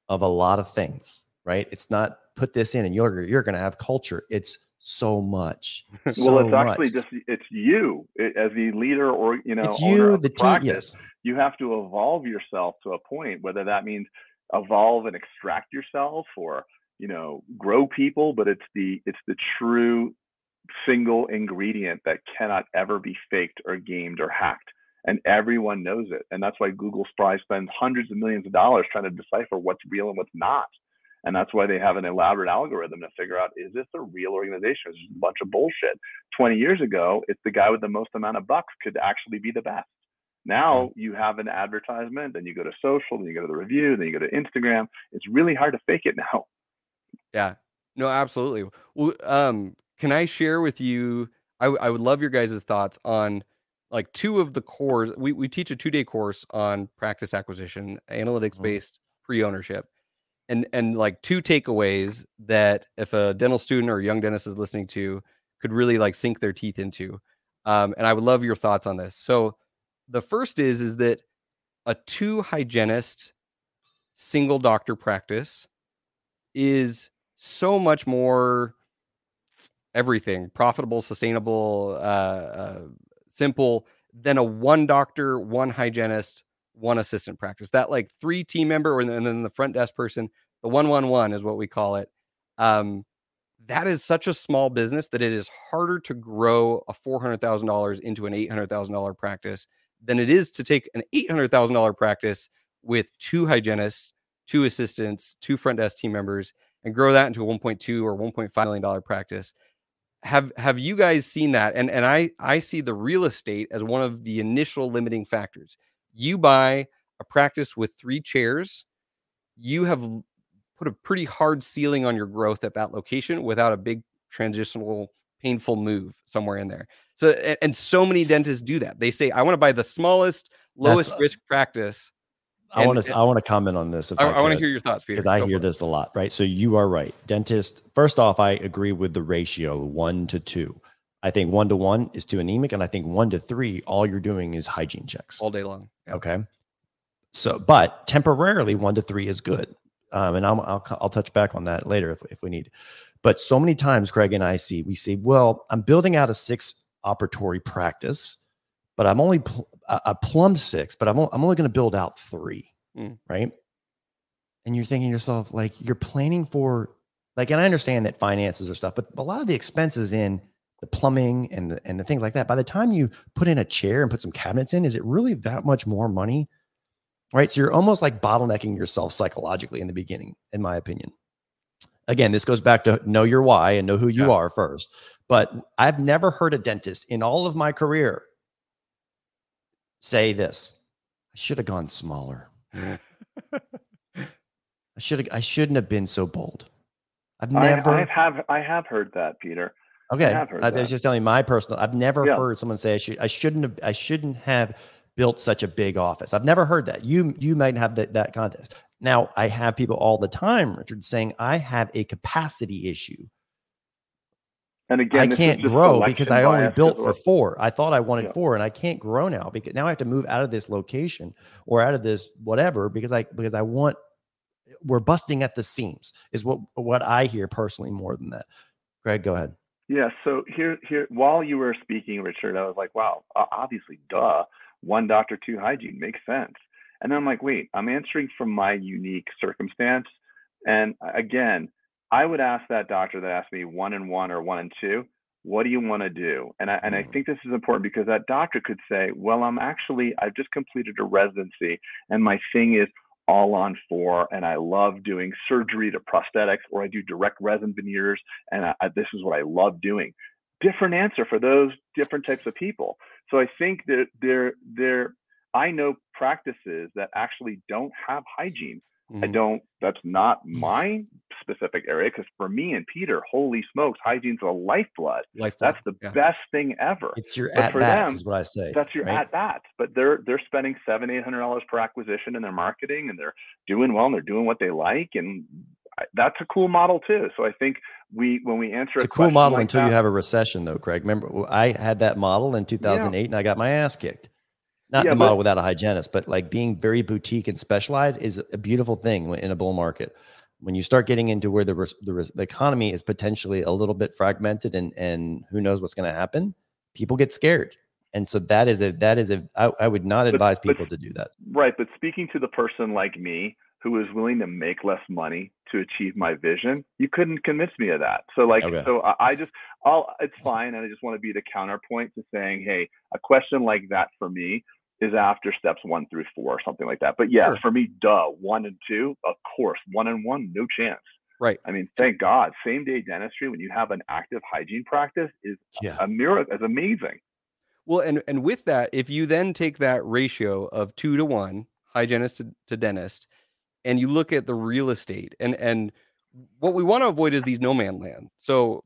Speaker 1: of a lot of things, right? It's not put this in and you're you're going to have culture. It's so much. [laughs] So
Speaker 2: well, it's actually much. just it's you it, as the leader or you know
Speaker 1: it's you the team. Yes.
Speaker 2: You have to evolve yourself to a point, whether that means evolve and extract yourself or you know grow people but it's the it's the true single ingredient that cannot ever be faked or gamed or hacked and everyone knows it and that's why google probably spends hundreds of millions of dollars trying to decipher what's real and what's not and that's why they have an elaborate algorithm to figure out is this a real organization? Is this a bunch of bullshit. 20 years ago it's the guy with the most amount of bucks could actually be the best now you have an advertisement, then you go to social, then you go to the review, then you go to Instagram. It's really hard to fake it [laughs] now.
Speaker 3: Yeah, no, absolutely. Well, um, can I share with you? I, I would love your guys' thoughts on like two of the cores. We, we teach a two day course on practice acquisition, analytics based mm-hmm. pre ownership. And, and like two takeaways that if a dental student or young dentist is listening to could really like sink their teeth into. Um, and I would love your thoughts on this. So, the first is is that a two hygienist single doctor practice is so much more everything profitable sustainable uh, uh, simple than a one doctor one hygienist one assistant practice. That like three team member and then the front desk person the 111 is what we call it um, that is such a small business that it is harder to grow a $400,000 into an $800,000 practice than it is to take an $800,000 practice with two hygienists, two assistants, two front desk team members, and grow that into a 1.2 or 1.5 million dollar practice. Have have you guys seen that? And and I I see the real estate as one of the initial limiting factors. You buy a practice with three chairs, you have put a pretty hard ceiling on your growth at that location without a big transitional painful move somewhere in there. So and, and so many dentists do that. They say, I want to buy the smallest, lowest That's, risk practice.
Speaker 1: I want to I want to comment on this.
Speaker 3: I, I, I want to hear your thoughts, Peter.
Speaker 1: Because I Go hear this a lot, right? So you are right. Dentist, first off, I agree with the ratio one to two. I think one to one is too anemic, and I think one to three, all you're doing is hygiene checks
Speaker 3: all day long.
Speaker 1: Yep. Okay. So, but temporarily, one to three is good, um, and I'll, I'll, I'll touch back on that later if if we need. But so many times, Craig and I see we say, well, I'm building out a six operatory practice, but I'm only pl- a plum six, but I'm, o- I'm only going to build out three, mm. right? And you're thinking to yourself, like, you're planning for, like, and I understand that finances are stuff, but a lot of the expenses in the plumbing and the, and the things like that, by the time you put in a chair and put some cabinets in, is it really that much more money? Right. So you're almost like bottlenecking yourself psychologically in the beginning, in my opinion. Again, this goes back to know your why and know who you yeah. are first. But I've never heard a dentist in all of my career say this. I should have gone smaller. [laughs] I should have I shouldn't have been so bold. I've never
Speaker 2: I, I have I have heard that, Peter.
Speaker 1: Okay, I,
Speaker 2: that.
Speaker 1: was just telling you my personal. I've never
Speaker 2: Yeah.
Speaker 1: heard someone say I should. I shouldn't have. I shouldn't have built such a big office. I've never heard that. You you might have that that contest. Now I have people all the time, Richard, saying I have a capacity issue.
Speaker 2: And again,
Speaker 1: I can't grow because I only built for four. I thought I wanted
Speaker 2: Yeah.
Speaker 1: four, and I can't grow now because now I have to move out of this location or out of this whatever because I because I want. We're busting at the seams, is what what I hear personally more than that. Greg, go ahead.
Speaker 2: Yeah. So here, here, while you were speaking, Richard, I was like, wow, obviously, duh, one doctor, two hygiene makes sense. And then I'm like, wait, I'm answering from my unique circumstance. And again, I would ask that doctor that asked me one and one or one and two, what do you want to do? And I, and I
Speaker 1: Mm.
Speaker 2: think this is important because that doctor could say, well, I'm actually, I've just completed a residency and my thing is all on four and I love doing surgery to prosthetics or I do direct resin veneers and I, I, this is what I love doing. Different answer for those different types of people. So I think that there, there, I know practices that actually don't have hygiene. I
Speaker 3: Mhm.
Speaker 2: don't. That's not my specific area because for me and Peter, holy smokes, hygiene's a lifeblood.
Speaker 3: Lifeblood,
Speaker 2: That's the
Speaker 3: yeah.
Speaker 2: best thing ever.
Speaker 1: It's your
Speaker 2: But
Speaker 1: at
Speaker 2: for
Speaker 1: bats,
Speaker 2: them,
Speaker 1: is what I say.
Speaker 2: That's your
Speaker 1: right?
Speaker 2: at bats, but they're they're spending seven eight hundred dollars per acquisition in their marketing, and they're doing well, and they're doing what they like, and that's a cool model too. So I think we when we answer
Speaker 1: It's a cool model
Speaker 2: like
Speaker 1: until you have a recession, though, Craig. Remember, I had that model in 2008 and I got my ass kicked. Not
Speaker 2: Yeah,
Speaker 1: the
Speaker 2: but-
Speaker 1: model without a hygienist, but like being very boutique and specialized is a beautiful thing in a bull market. When you start getting into where the the, the economy is potentially a little bit fragmented and and who knows what's going to happen, people get scared. And so that is a that is a I, I would not advise
Speaker 2: but-
Speaker 1: people to do that.
Speaker 2: Right, but speaking to the person like me who is willing to make less money to achieve my vision, you couldn't convince me of that. So like,
Speaker 1: Okay.
Speaker 2: so I, I just, I'll, it's fine, and I just want to be the counterpoint to saying, hey, a question like that for me is after steps one through four or something like that. But yeah,
Speaker 3: Sure.
Speaker 2: for me, duh, one and two, of course, one and one, no chance.
Speaker 3: Right.
Speaker 2: I mean, thank God, same day dentistry when you have an active hygiene practice is
Speaker 1: Yeah.
Speaker 2: a miracle, is amazing.
Speaker 3: Well, and and with that, if you then take that ratio of two to one, hygienist to, to dentist, and you look at the real estate, and and what we want to avoid is these no man land. So,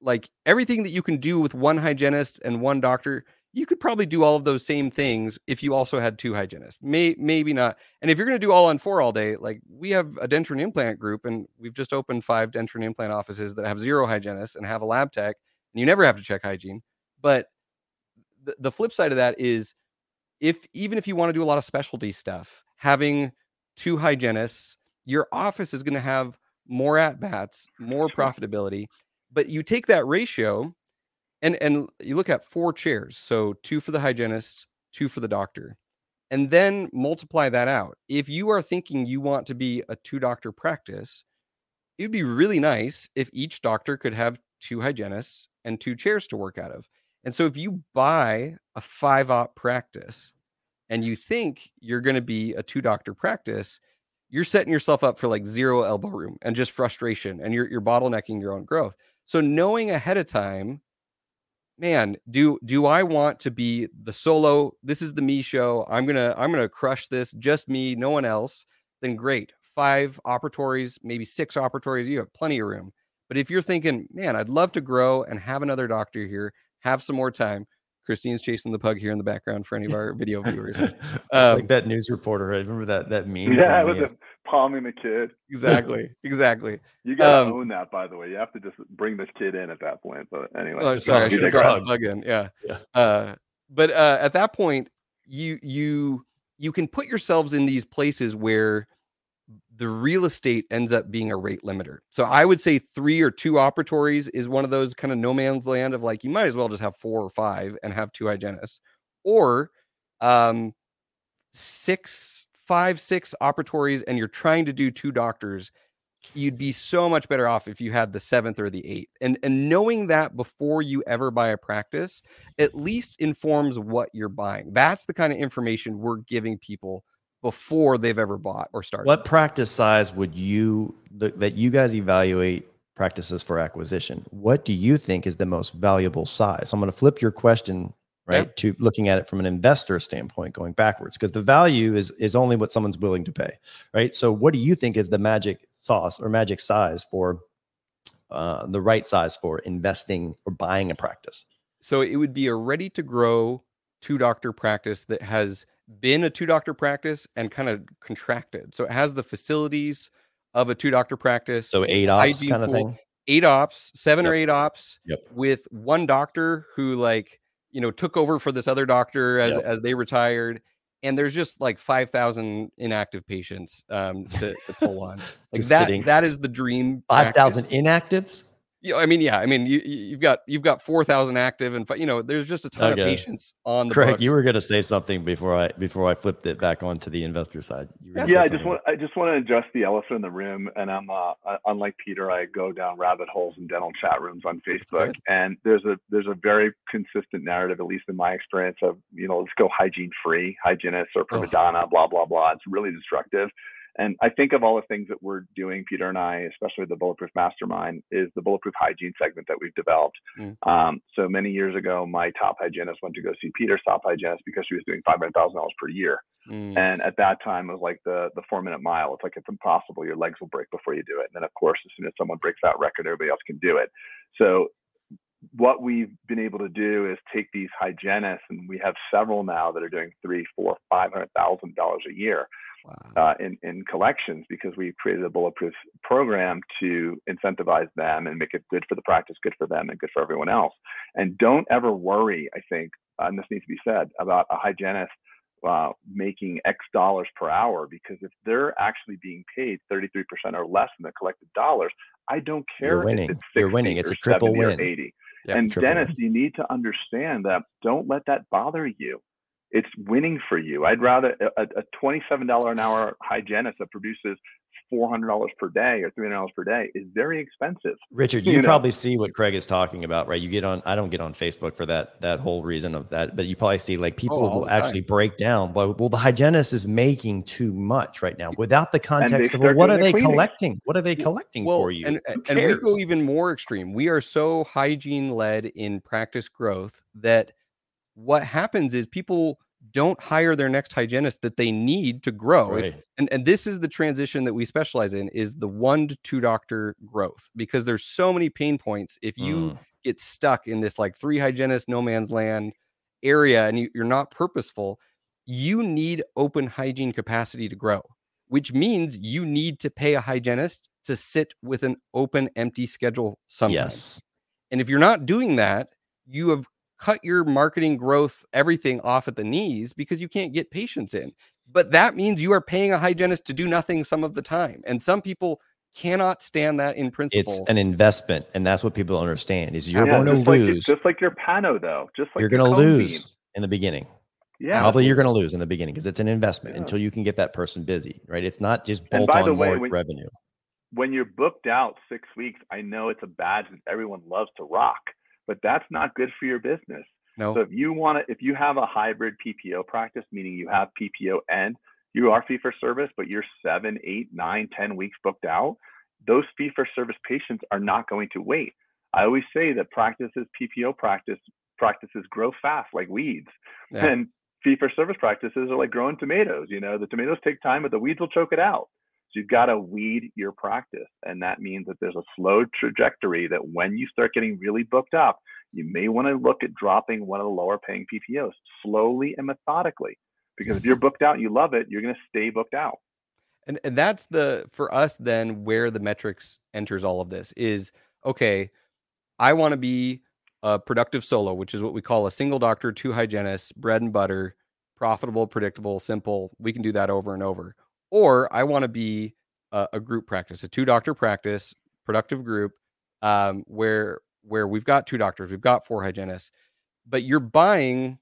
Speaker 3: like everything that you can do with one hygienist and one doctor, you could probably do all of those same things if you also had two hygienists. May maybe not. And if you're going to do all on four all day, like we have a denture and implant group, and we've just opened five denture and implant offices that have zero hygienists and have a lab tech, and you never have to check hygiene. But the, the flip side of that is if even if you want to do a lot of specialty stuff, having two hygienists, your office is going to have more at bats, more [laughs] profitability. But you take that ratio and and you look at four chairs, so two for the hygienist, two for the doctor, and then multiply that out. If you are thinking you want to be a two doctor practice, it'd be really nice if each doctor could have two hygienists and two chairs to work out of. And so if you buy a five op practice and you think you're going to be a two doctor practice, you're setting yourself up for like zero elbow room and just frustration and you're you're bottlenecking your own growth. So knowing ahead of time, man, do do I want to be the solo, this is the me show. I'm to I'm to crush this, just me, no one else. Then great. Five operatories, maybe six operatories, you have plenty of room. But if you're thinking, man, I'd love to grow and have another doctor here, have some more time. Christine's chasing the pug here in the background for any of our video [laughs] viewers. Um,
Speaker 1: like that news reporter. I remember that that meme.
Speaker 2: Yeah,
Speaker 1: from
Speaker 2: with
Speaker 1: the-
Speaker 2: the palming the kid.
Speaker 3: exactly, [laughs] exactly.
Speaker 2: You gotta
Speaker 3: Um,
Speaker 2: own that, by the way. You have to just bring this kid in at that point. But anyway,
Speaker 3: Oh, sorry, I
Speaker 2: we
Speaker 3: should have
Speaker 2: digress.
Speaker 3: the plug in. Yeah.
Speaker 1: Yeah.
Speaker 3: Uh, but uh, at that point, you you you can put yourselves in these places where the real estate ends up being a rate limiter. So I would say three or two operatories is one of those kind of no man's land of like you might as well just have four or five and have two hygienists, or um, six, five, six operatories, and you're trying to do two doctors you'd be so much better off if you had the seventh or the eighth. And and knowing that before you ever buy a practice at least informs what you're buying. That's the kind of information we're giving people before they've ever bought or started.
Speaker 1: What practice size would you th- that you guys evaluate practices for acquisition? What do you think is the most valuable size? I'm going to flip your question right to looking at it from an investor standpoint, going backwards, because the value is is only what someone's willing to pay, right? So, what do you think is the magic sauce or magic size for uh, the right size for investing or buying a practice?
Speaker 3: So it would be a ready to grow two doctor practice that has been a two doctor practice and kind of contracted. So it has the facilities of a two doctor practice.
Speaker 1: So eight ops kind of thing.
Speaker 3: Eight ops, seven
Speaker 1: Yep.
Speaker 3: or eight ops
Speaker 1: Yep.
Speaker 3: with one doctor who like, you know, took over for this other doctor as
Speaker 1: Yep.
Speaker 3: as they retired. And there's just like 5,000 inactive patients um, to, to pull on. Like that,
Speaker 1: sitting.
Speaker 3: that is the dream.
Speaker 1: Five thousand inactives.
Speaker 3: Yeah, I mean, yeah, I mean, you you- you've got you've got four thousand active, and you know, there's just a ton
Speaker 1: Okay.
Speaker 3: of patients on the
Speaker 1: Craig,
Speaker 3: books.
Speaker 1: you were going to say something before I before I flipped it back onto the investor side. You were
Speaker 2: yeah, I just want I just want to address the elephant in the room, and I'm uh, uh, unlike Peter, I go down rabbit holes in dental chat rooms on Facebook, and there's a there's a very consistent narrative, at least in my experience, of you know let's go hygiene free, hygienists or
Speaker 3: Ugh.
Speaker 2: Primadonna, blah blah blah. It's really destructive. And I think of all the things that we're doing, Peter and I, especially the Bulletproof Mastermind, is the Bulletproof Hygiene segment that we've developed.
Speaker 3: Mm.
Speaker 2: Um, so many years ago, my top hygienist went to go see Peter's top hygienist because she was doing five hundred thousand dollars per year.
Speaker 3: Mm,
Speaker 2: And at that time, it was like the the four minute mile. It's like it's impossible. Your legs will break before you do it. And then, of course, as soon as someone breaks that record, everybody else can do it. So, what we've been able to do is take these hygienists, and we have several now that are doing three, four, five hundred thousand dollars a year
Speaker 3: wow.
Speaker 2: uh, in in collections because we've created a bulletproof program to incentivize them and make it good for the practice, good for them, and good for everyone else. And don't ever worry. I think, uh, and this needs to be said about a hygienist uh, making X dollars per hour because if they're actually being paid 33% or less in the collected dollars, I don't care.
Speaker 1: You're
Speaker 2: if
Speaker 1: winning.
Speaker 2: it's
Speaker 1: You're winning. It's
Speaker 2: or
Speaker 1: a triple
Speaker 2: 70 or
Speaker 1: win.
Speaker 2: 80
Speaker 3: Yeah,
Speaker 2: and
Speaker 1: triple
Speaker 2: Dennis, you need to understand that don't let that bother you. It's winning for you. I'd rather a, a twenty-seven dollar an hour hygienist that produces four hundred dollars per day or three hundred dollars per day is very expensive.
Speaker 1: Richard, you,
Speaker 2: you know.
Speaker 1: probably see what Craig is talking about, right? You get on. I don't get on Facebook for that that whole reason of that, but you probably see like people
Speaker 3: Oh, all
Speaker 1: will
Speaker 3: the time.
Speaker 1: actually break down. Well, well, the hygienist is making too much right now without the context of well, what are they
Speaker 2: cleaning.
Speaker 1: collecting? What are they collecting
Speaker 3: well,
Speaker 1: for you?
Speaker 3: and and we go even more extreme. We are so hygiene led in practice growth that what happens is people don't hire their next hygienist that they need to grow. If- and and this is the transition that we specialize in is the one to two doctor growth because there's so many pain points if you
Speaker 1: Mm.
Speaker 3: get stuck in this like three hygienist no man's land area and you, you're not purposeful you need open hygiene capacity to grow which means you need to pay a hygienist to sit with an open empty schedule sometimes
Speaker 1: yes,
Speaker 3: and if you're not doing that, you have cut your marketing growth, everything off at the knees because you can't get patients in. But that means you are paying a hygienist to do nothing some of the time. And some people cannot stand that in principle.
Speaker 1: it's an investment, and that's what people don't understand. Is you're
Speaker 2: Yeah,
Speaker 1: going to
Speaker 2: just like
Speaker 1: lose.
Speaker 2: just like your pano, though. Just like
Speaker 1: you're going to
Speaker 2: cone beam.
Speaker 1: lose in the beginning.
Speaker 2: Yeah,
Speaker 1: Probably you're going to lose in the beginning because it's an investment
Speaker 2: Yeah.
Speaker 1: until you can get that person busy, right? It's not just bolt on
Speaker 2: way,
Speaker 1: more
Speaker 2: when-
Speaker 1: revenue.
Speaker 2: when you're booked out six weeks, I know it's a badge that everyone loves to rock, but that's not good for your business.
Speaker 3: no.
Speaker 2: So if you want to, if you have a hybrid PPO practice, meaning you have PPO and you are fee for service, but you're seven, eight, nine, ten weeks booked out, those fee for service patients are not going to wait. I always say that practices, PPO practice practices grow fast like weeds,
Speaker 3: Yeah.
Speaker 2: and fee for service practices are like growing tomatoes. You know, the tomatoes take time, but the weeds will choke it out. You've got to weed your practice, and that means that there's a slow trajectory. That when you start getting really booked up, you may want to look at dropping one of the lower paying PPOs slowly and methodically. Because if you're booked out and you love it, you're going to stay booked out.
Speaker 3: and, and that's the for us then where the metrics enters all of this is okay i want to be a productive solo which is what we call a single doctor two hygienists bread and butter profitable predictable simple we can do that over and over or i want to be a, a group practice a two doctor practice productive group um, where where we've got two doctors we've got four hygienists but you're buying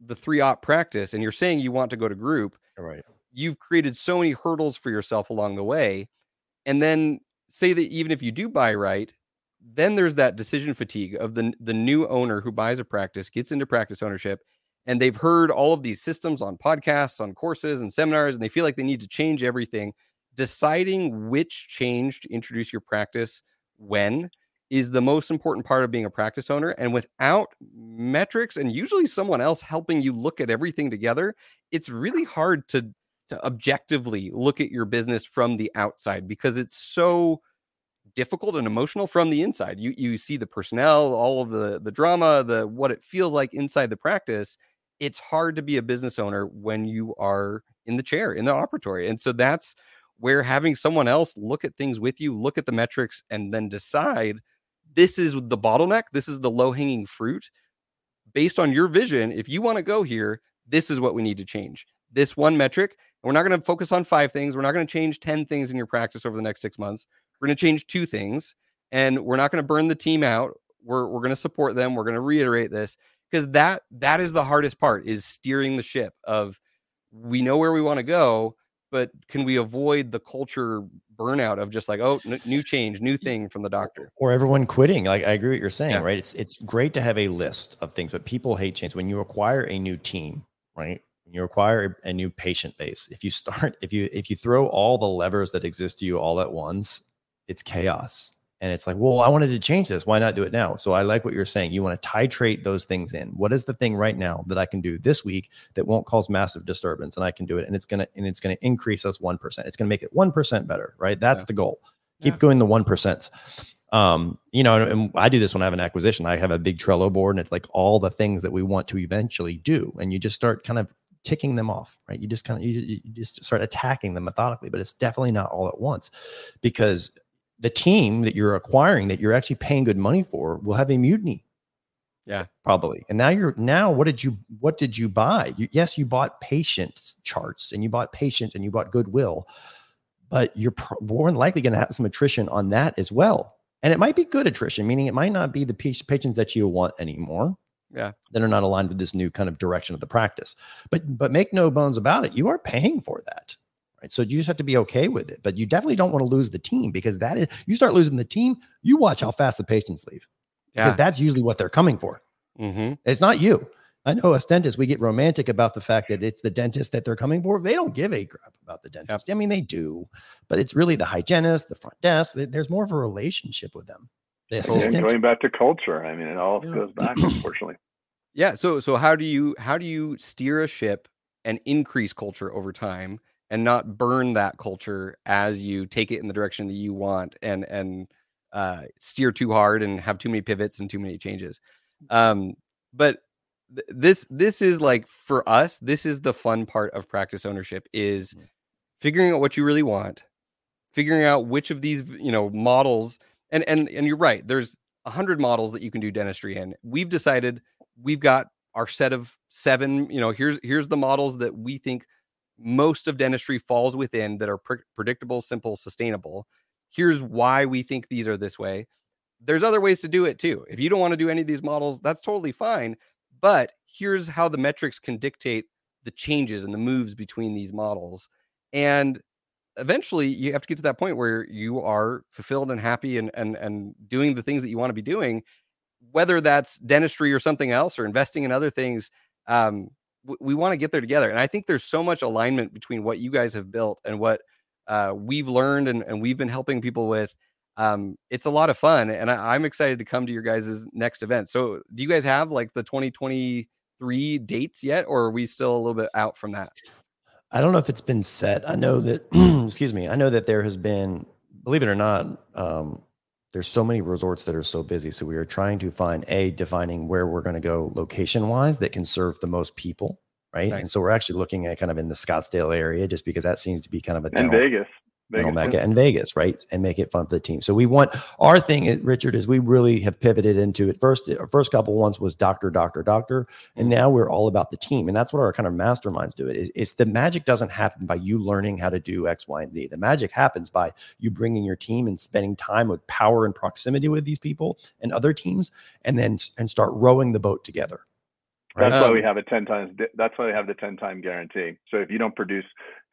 Speaker 3: the three op practice and you're saying you want to go to group
Speaker 1: Right.
Speaker 3: you've created so many hurdles for yourself along the way. And then say that even if you do buy right, then there's that decision fatigue of the the new owner who buys a practice, gets into practice ownership, and they've heard all of these systems on podcasts, on courses and seminars, and they feel like they need to change everything. Deciding which change to introduce your practice when is the most important part of being a practice owner. And without metrics and usually someone else helping you look at everything together, it's really hard to to objectively look at your business from the outside because it's so difficult and emotional from the inside. You you see the personnel, all of the the drama, the what it feels like inside the practice. It's hard to be a business owner when you are in the chair in the operatory. And so that's where having someone else look at things with you, look at the metrics and then decide this is the bottleneck, this is the low-hanging fruit based on your vision. If you want to go here, this is what we need to change. This one metric we're not going to focus on five things. We're not going to change 10 things in your practice over the next six months. We're going to change two things and we're not going to burn the team out. We're, we're going to support them. We're going to reiterate this because that that is the hardest part is steering the ship of we know where we want to go, but can we avoid the culture burnout of just like oh n- new change new thing from the doctor.
Speaker 1: or everyone quitting like i agree what you're saying yeah. right? It's it's great to have a list of things but people hate change. When you acquire a new team right? When you acquire a new patient base if you start [laughs] if you if you throw all the levers that exist to you all at once it's chaos and it's like well i wanted to change this. Why not do it now? So i like what you're saying. You want to titrate those things in. What is the thing right now that i can do this week that won't cause massive disturbance and i can do it and it's going to and it's to increase us 1% it's going to make it 1% better right? That's yeah. the goal. Keep yeah. going the 1% um you know and i do this when i have an acquisition. I have a big trello board and it's like all the things that we want to eventually do and you just start kind of ticking them off, right? You just kind of you, you just start attacking them methodically, but it's definitely not all at once because the team that you're acquiring that you're actually paying good money for will have a mutiny.
Speaker 3: Yeah,
Speaker 1: probably. And now you're now what did you what did you buy? You, yes, you bought patient charts and you bought patient and you bought goodwill, but you're more than likely going to have some attrition on that as well. And it might be good attrition, meaning it might not be the patients that you want anymore
Speaker 3: yeah
Speaker 1: that are not aligned with this new kind of direction of the practice but but make no bones about it you are paying for that right so you just have to be okay with it but you definitely don't want to lose the team because that is you start losing the team you watch how fast the patients leave yeah. because that's usually what they're coming for
Speaker 3: mm-hmm.
Speaker 1: it's not you i know as dentists we get romantic about the fact that it's the dentist that they're coming for they don't give a crap about the dentist yep. i mean they do but it's really the hygienist the front desk there's more of a relationship with them
Speaker 2: the assistant. going back to culture, I mean, it all yeah. goes back, [clears throat] unfortunately.
Speaker 3: Yeah. So, so how do you how do you steer a ship and increase culture over time, and not burn that culture as you take it in the direction that you want, and and uh, steer too hard and have too many pivots and too many changes. Um, but th- this this is like for us, this is the fun part of practice ownership is mm. figuring out what you really want, figuring out which of these you know models and and and you're right. There's a hundred models that you can do dentistry in. We've decided we've got our set of seven. You know, here's here's the models that we think most of dentistry falls within that are pre- predictable, simple, sustainable. Here's why we think these are this way. There's other ways to do it too. If you don't want to do any of these models, that's totally fine. But here's how the metrics can dictate the changes and the moves between these models. And eventually you have to get to that point where you are fulfilled and happy and and and doing the things that you want to be doing whether that's dentistry or something else or investing in other things um, we want to get there together and i think there's so much alignment between what you guys have built and what uh, we've learned and, and we've been helping people with um, it's a lot of fun and I, i'm excited to come to your guys' next event so do you guys have like the 2023 dates yet or are we still a little bit out from that
Speaker 1: I don't know if it's been set. I know that, [clears throat] excuse me, I know that there has been, believe it or not, um, there's so many resorts that are so busy. So we are trying to find a defining where we're going to go location wise that can serve the most people. Right. Nice. And so we're actually looking at kind of in the Scottsdale area just because that seems to be kind of a
Speaker 2: and Vegas.
Speaker 1: Vegas. Mecca and Vegas, right? And make it fun for the team. So we want our thing, Richard, is we really have pivoted into it. First, our first couple ones was doctor, doctor, doctor, and mm-hmm. now we're all about the team, and that's what our kind of masterminds do. It it's the magic doesn't happen by you learning how to do X, Y, and Z. The magic happens by you bringing your team and spending time with power and proximity with these people and other teams, and then and start rowing the boat together.
Speaker 2: That's um, why we have a 10 times, that's why we have the 10 time guarantee. So if you don't produce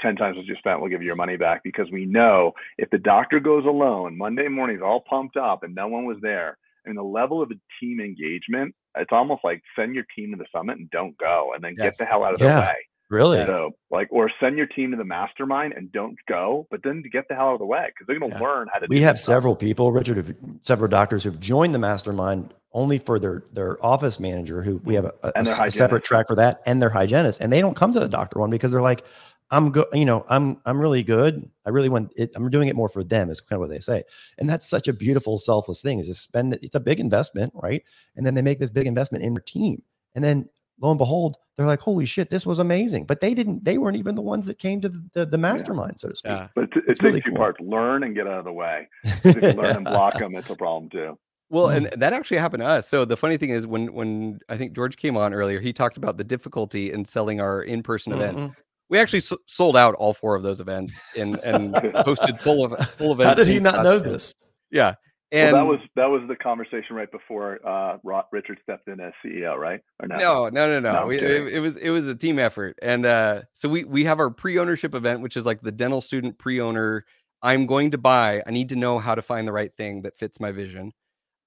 Speaker 2: 10 times what you spent, we'll give you your money back because we know if the doctor goes alone, Monday morning's all pumped up and no one was there, I mean, the level of team engagement, it's almost like send your team to the summit and don't go and then yes. get the hell out of yeah. the way.
Speaker 1: Really?
Speaker 2: So, like, or send your team to the mastermind and don't go, but then to get the hell out of the way because they're going to yeah. learn how to.
Speaker 1: Do We have several people, Richard, several doctors who've joined the mastermind only for their their office manager who we have a, a, a separate track for that and their hygienist and they don't come to the doctor one because they're like I'm good, you know, I'm I'm really good. I really want it. I'm doing it more for them, is kind of what they say. And that's such a beautiful, selfless thing is to spend it. It's a big investment, right? And then they make this big investment in their team. And then lo and behold, they're like, holy shit, this was amazing. But they didn't, they weren't even the ones that came to the, the, the mastermind, yeah. so to speak. Yeah.
Speaker 2: But it, it takes really two cool. parts learn and get out of the way. [laughs] If you learn and block them, it's a problem too.
Speaker 3: Well, and that actually happened to us. So the funny thing is, when when I think George came on earlier, he talked about the difficulty in selling our in person mm-hmm. events we actually s- sold out all four of those events and and posted full of full events. [laughs]
Speaker 1: How did he not know this?
Speaker 3: Yeah, and
Speaker 2: well, that was that was the conversation right before uh, Richard stepped in as CEO, right?
Speaker 3: Or no? No, no, no, no. no we, it, it, was it was a team effort, and uh, so we we have our pre-ownership event, which is like the dental student pre-owner. I'm going to buy. I need to know how to find the right thing that fits my vision.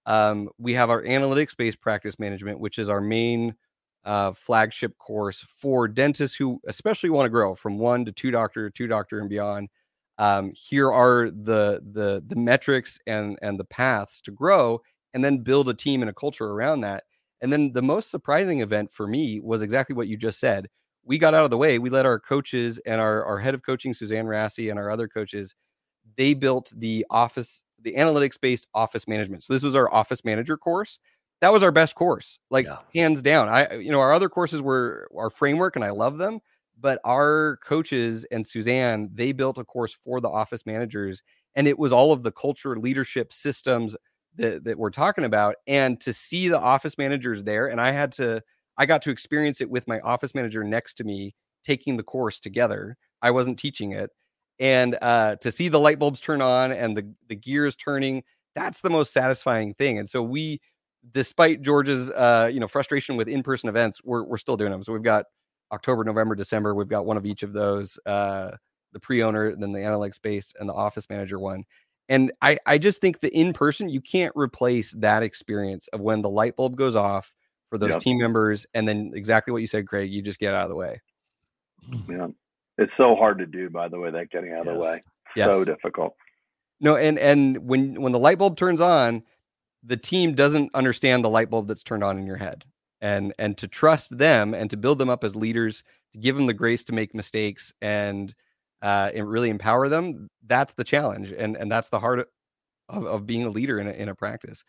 Speaker 3: Um, we have our analytics based practice management, which is our main uh, flagship course for dentists who especially want to grow from one to two doctor, two doctor and beyond. Um, here are the the the metrics and and the paths to grow, and then build a team and a culture around that. And then the most surprising event for me was exactly what you just said. We got out of the way. We let our coaches and our, our head of coaching, Suzanne Rassi, and our other coaches, they built the office, the analytics based office management. So this was our office manager course that was our best course, like yeah. hands down. I, you know, our other courses were our framework, and I love them. But our coaches and Suzanne, they built a course for the office managers, and it was all of the culture, leadership systems that that we're talking about. And to see the office managers there, and I had to, I got to experience it with my office manager next to me taking the course together. I wasn't teaching it, and uh, to see the light bulbs turn on and the the gears turning, that's the most satisfying thing. And so we despite George's uh, you know frustration with in-person events, we're we're still doing them. So we've got October, November, December. We've got one of each of those. Uh, the pre-owner, then the analytics based, and the office manager one. And I I just think the in-person you can't replace that experience of when the light bulb goes off for those yep. team members, and then exactly what you said, Craig. You just get out of the way.
Speaker 2: Yeah, it's so hard to do. By the way, that getting out yes. of the way, yes. so difficult.
Speaker 3: No, and and when when the light bulb turns on, the team doesn't understand the light bulb that's turned on in your head and and to trust them and to build them up as leaders to give them the grace to make mistakes and uh and really empower them that's the challenge and and that's the heart of, of being a leader in a, in a practice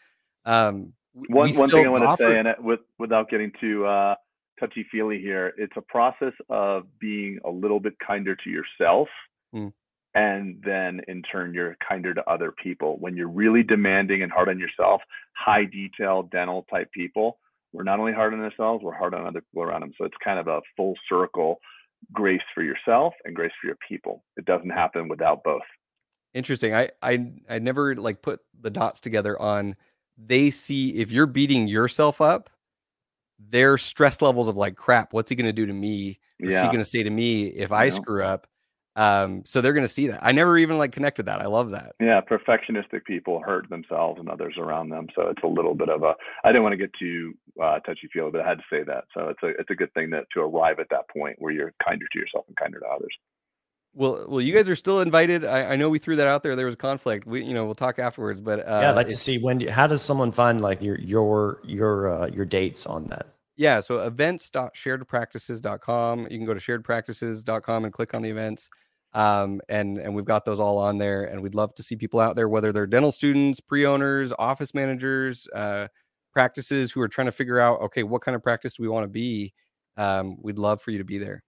Speaker 3: um
Speaker 2: one, one thing i want to say and with without getting too uh touchy feely here. It's a process of being a little bit kinder to yourself mm and then in turn you're kinder to other people. When you're really demanding and hard on yourself high detail dental type people we're not only hard on ourselves we're hard on other people around them so it's kind of a full circle grace for yourself and grace for your people. It doesn't happen without both.
Speaker 3: Interesting. I i i never like put the dots together on they see if you're beating yourself up their stress levels of like crap what's he going to do to me what's yeah. he going to say to me if i screw up um, so they're going to see that. I never even like connected that. I love that.
Speaker 2: Yeah, perfectionistic people hurt themselves and others around them. So it's a little bit of a. I didn't want to get too uh, touchy feely, but I had to say that. So it's a it's a good thing that to arrive at that point where you're kinder to yourself and kinder to others.
Speaker 3: Well, well, you guys are still invited. I, I know we threw that out there. There was conflict. We, you know, we'll talk afterwards. But uh,
Speaker 1: yeah, I'd like to see when. how does someone find like your your your uh, your dates on that?
Speaker 3: Yeah, so events.sharedpractices.com. You can go to sharedpractices.com and click on the events um, and and we've got those all on there and we'd love to see people out there whether they're dental students pre-owners office managers uh, practices who are trying to figure out okay what kind of practice do we want to be um, we'd love for you to be there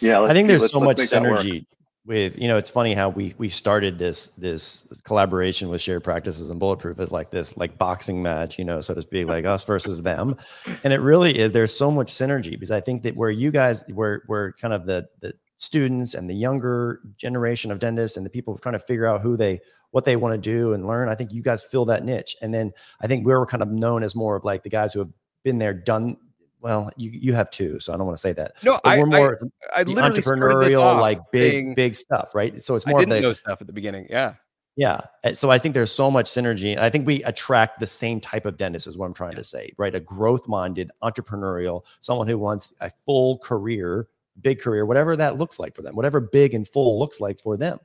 Speaker 1: yeah i think there's so much synergy with you know it's funny how we we started this this collaboration with shared practices and bulletproof is like this like boxing match you know so to speak like us versus them and it really is there's so much synergy because i think that where you guys were were kind of the the students and the younger generation of dentists and the people trying to figure out who they what they want to do and learn. I think you guys fill that niche. And then I think we're kind of known as more of like the guys who have been there, done well, you you have two, so I don't want to say that.
Speaker 3: No,
Speaker 1: but
Speaker 3: I,
Speaker 1: we're more
Speaker 3: I, I
Speaker 1: entrepreneurial, like big saying,
Speaker 3: big
Speaker 1: stuff, right? So it's more
Speaker 3: of
Speaker 1: the
Speaker 3: know stuff at the beginning. Yeah.
Speaker 1: Yeah. So I think there's so much synergy. I think we attract the same type of dentist, is what I'm trying yeah. to say, right? A growth minded, entrepreneurial, someone who wants a full career big career, whatever that looks like for them, whatever big and full looks like for them.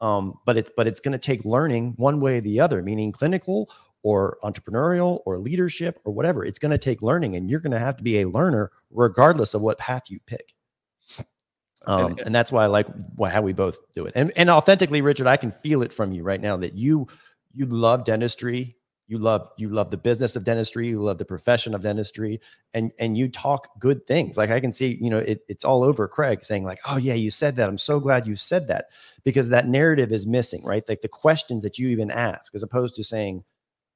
Speaker 1: Um, but it's but it's going to take learning one way or the other, meaning clinical or entrepreneurial or leadership or whatever. It's going to take learning, and you're going to have to be a learner regardless of what path you pick. Um, and, [laughs] and that's why I like how we both do it. And, and authentically, Richard, I can feel it from you right now that you you love dentistry you love you love the business of dentistry you love the profession of dentistry and and you talk good things like i can see you know it, it's all over craig saying like oh yeah you said that i'm so glad you said that because that narrative is missing right like the questions that you even ask as opposed to saying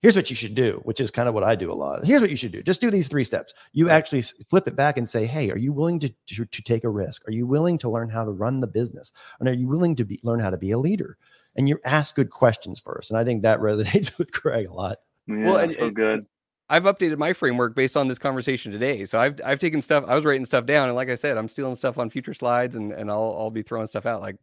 Speaker 1: here's what you should do which is kind of what i do a lot here's what you should do just do these three steps you actually flip it back and say hey are you willing to, to, to take a risk are you willing to learn how to run the business and are you willing to be, learn how to be a leader and you ask good questions first. And I think that [laughs] resonates with Craig a lot.
Speaker 2: Yeah, well, and, so good.
Speaker 3: I've updated my framework based on this conversation today. So I've I've taken stuff. I was writing stuff down, and like I said, I'm stealing stuff on future slides, and and I'll I'll be throwing stuff out. Like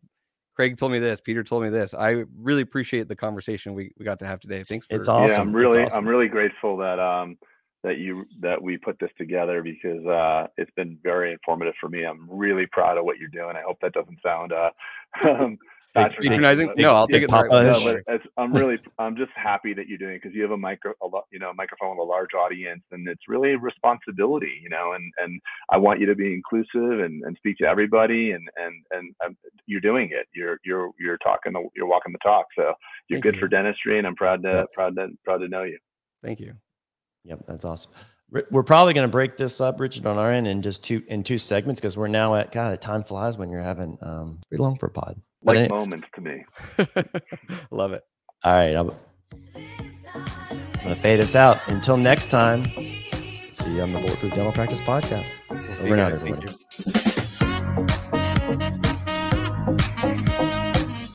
Speaker 3: Craig told me this, Peter told me this. I really appreciate the conversation we, we got to have today. Thanks for
Speaker 1: it's awesome.
Speaker 2: Yeah, I'm really
Speaker 1: awesome.
Speaker 2: I'm really grateful that um that you that we put this together because uh, it's been very informative for me. I'm really proud of what you're doing. I hope that doesn't sound uh, [laughs] um,
Speaker 3: patronizing. No, I'll take it.
Speaker 2: No, but I'm really, I'm just happy that you're doing it because you have a micro, a lot, you know, microphone with a large audience, and it's really a responsibility, you know. And and I want you to be inclusive and, and speak to everybody, and and and um, you're doing it. You're you're you're talking, the, you're walking the talk. So you're Thank good you. for dentistry, and I'm proud to yep. proud to proud to know you.
Speaker 3: Thank you.
Speaker 1: Yep, that's awesome. We're probably going to break this up, Richard, on our end in just two in two segments because we're now at God. Time flies when you're having um pretty long for a pod
Speaker 2: like it, moments to me. [laughs]
Speaker 3: Love it.
Speaker 1: All right. I'm, I'm going to fade us out. Until next time, see you on the Bulletproof Dental Practice Podcast.
Speaker 3: We'll Over and out, everybody.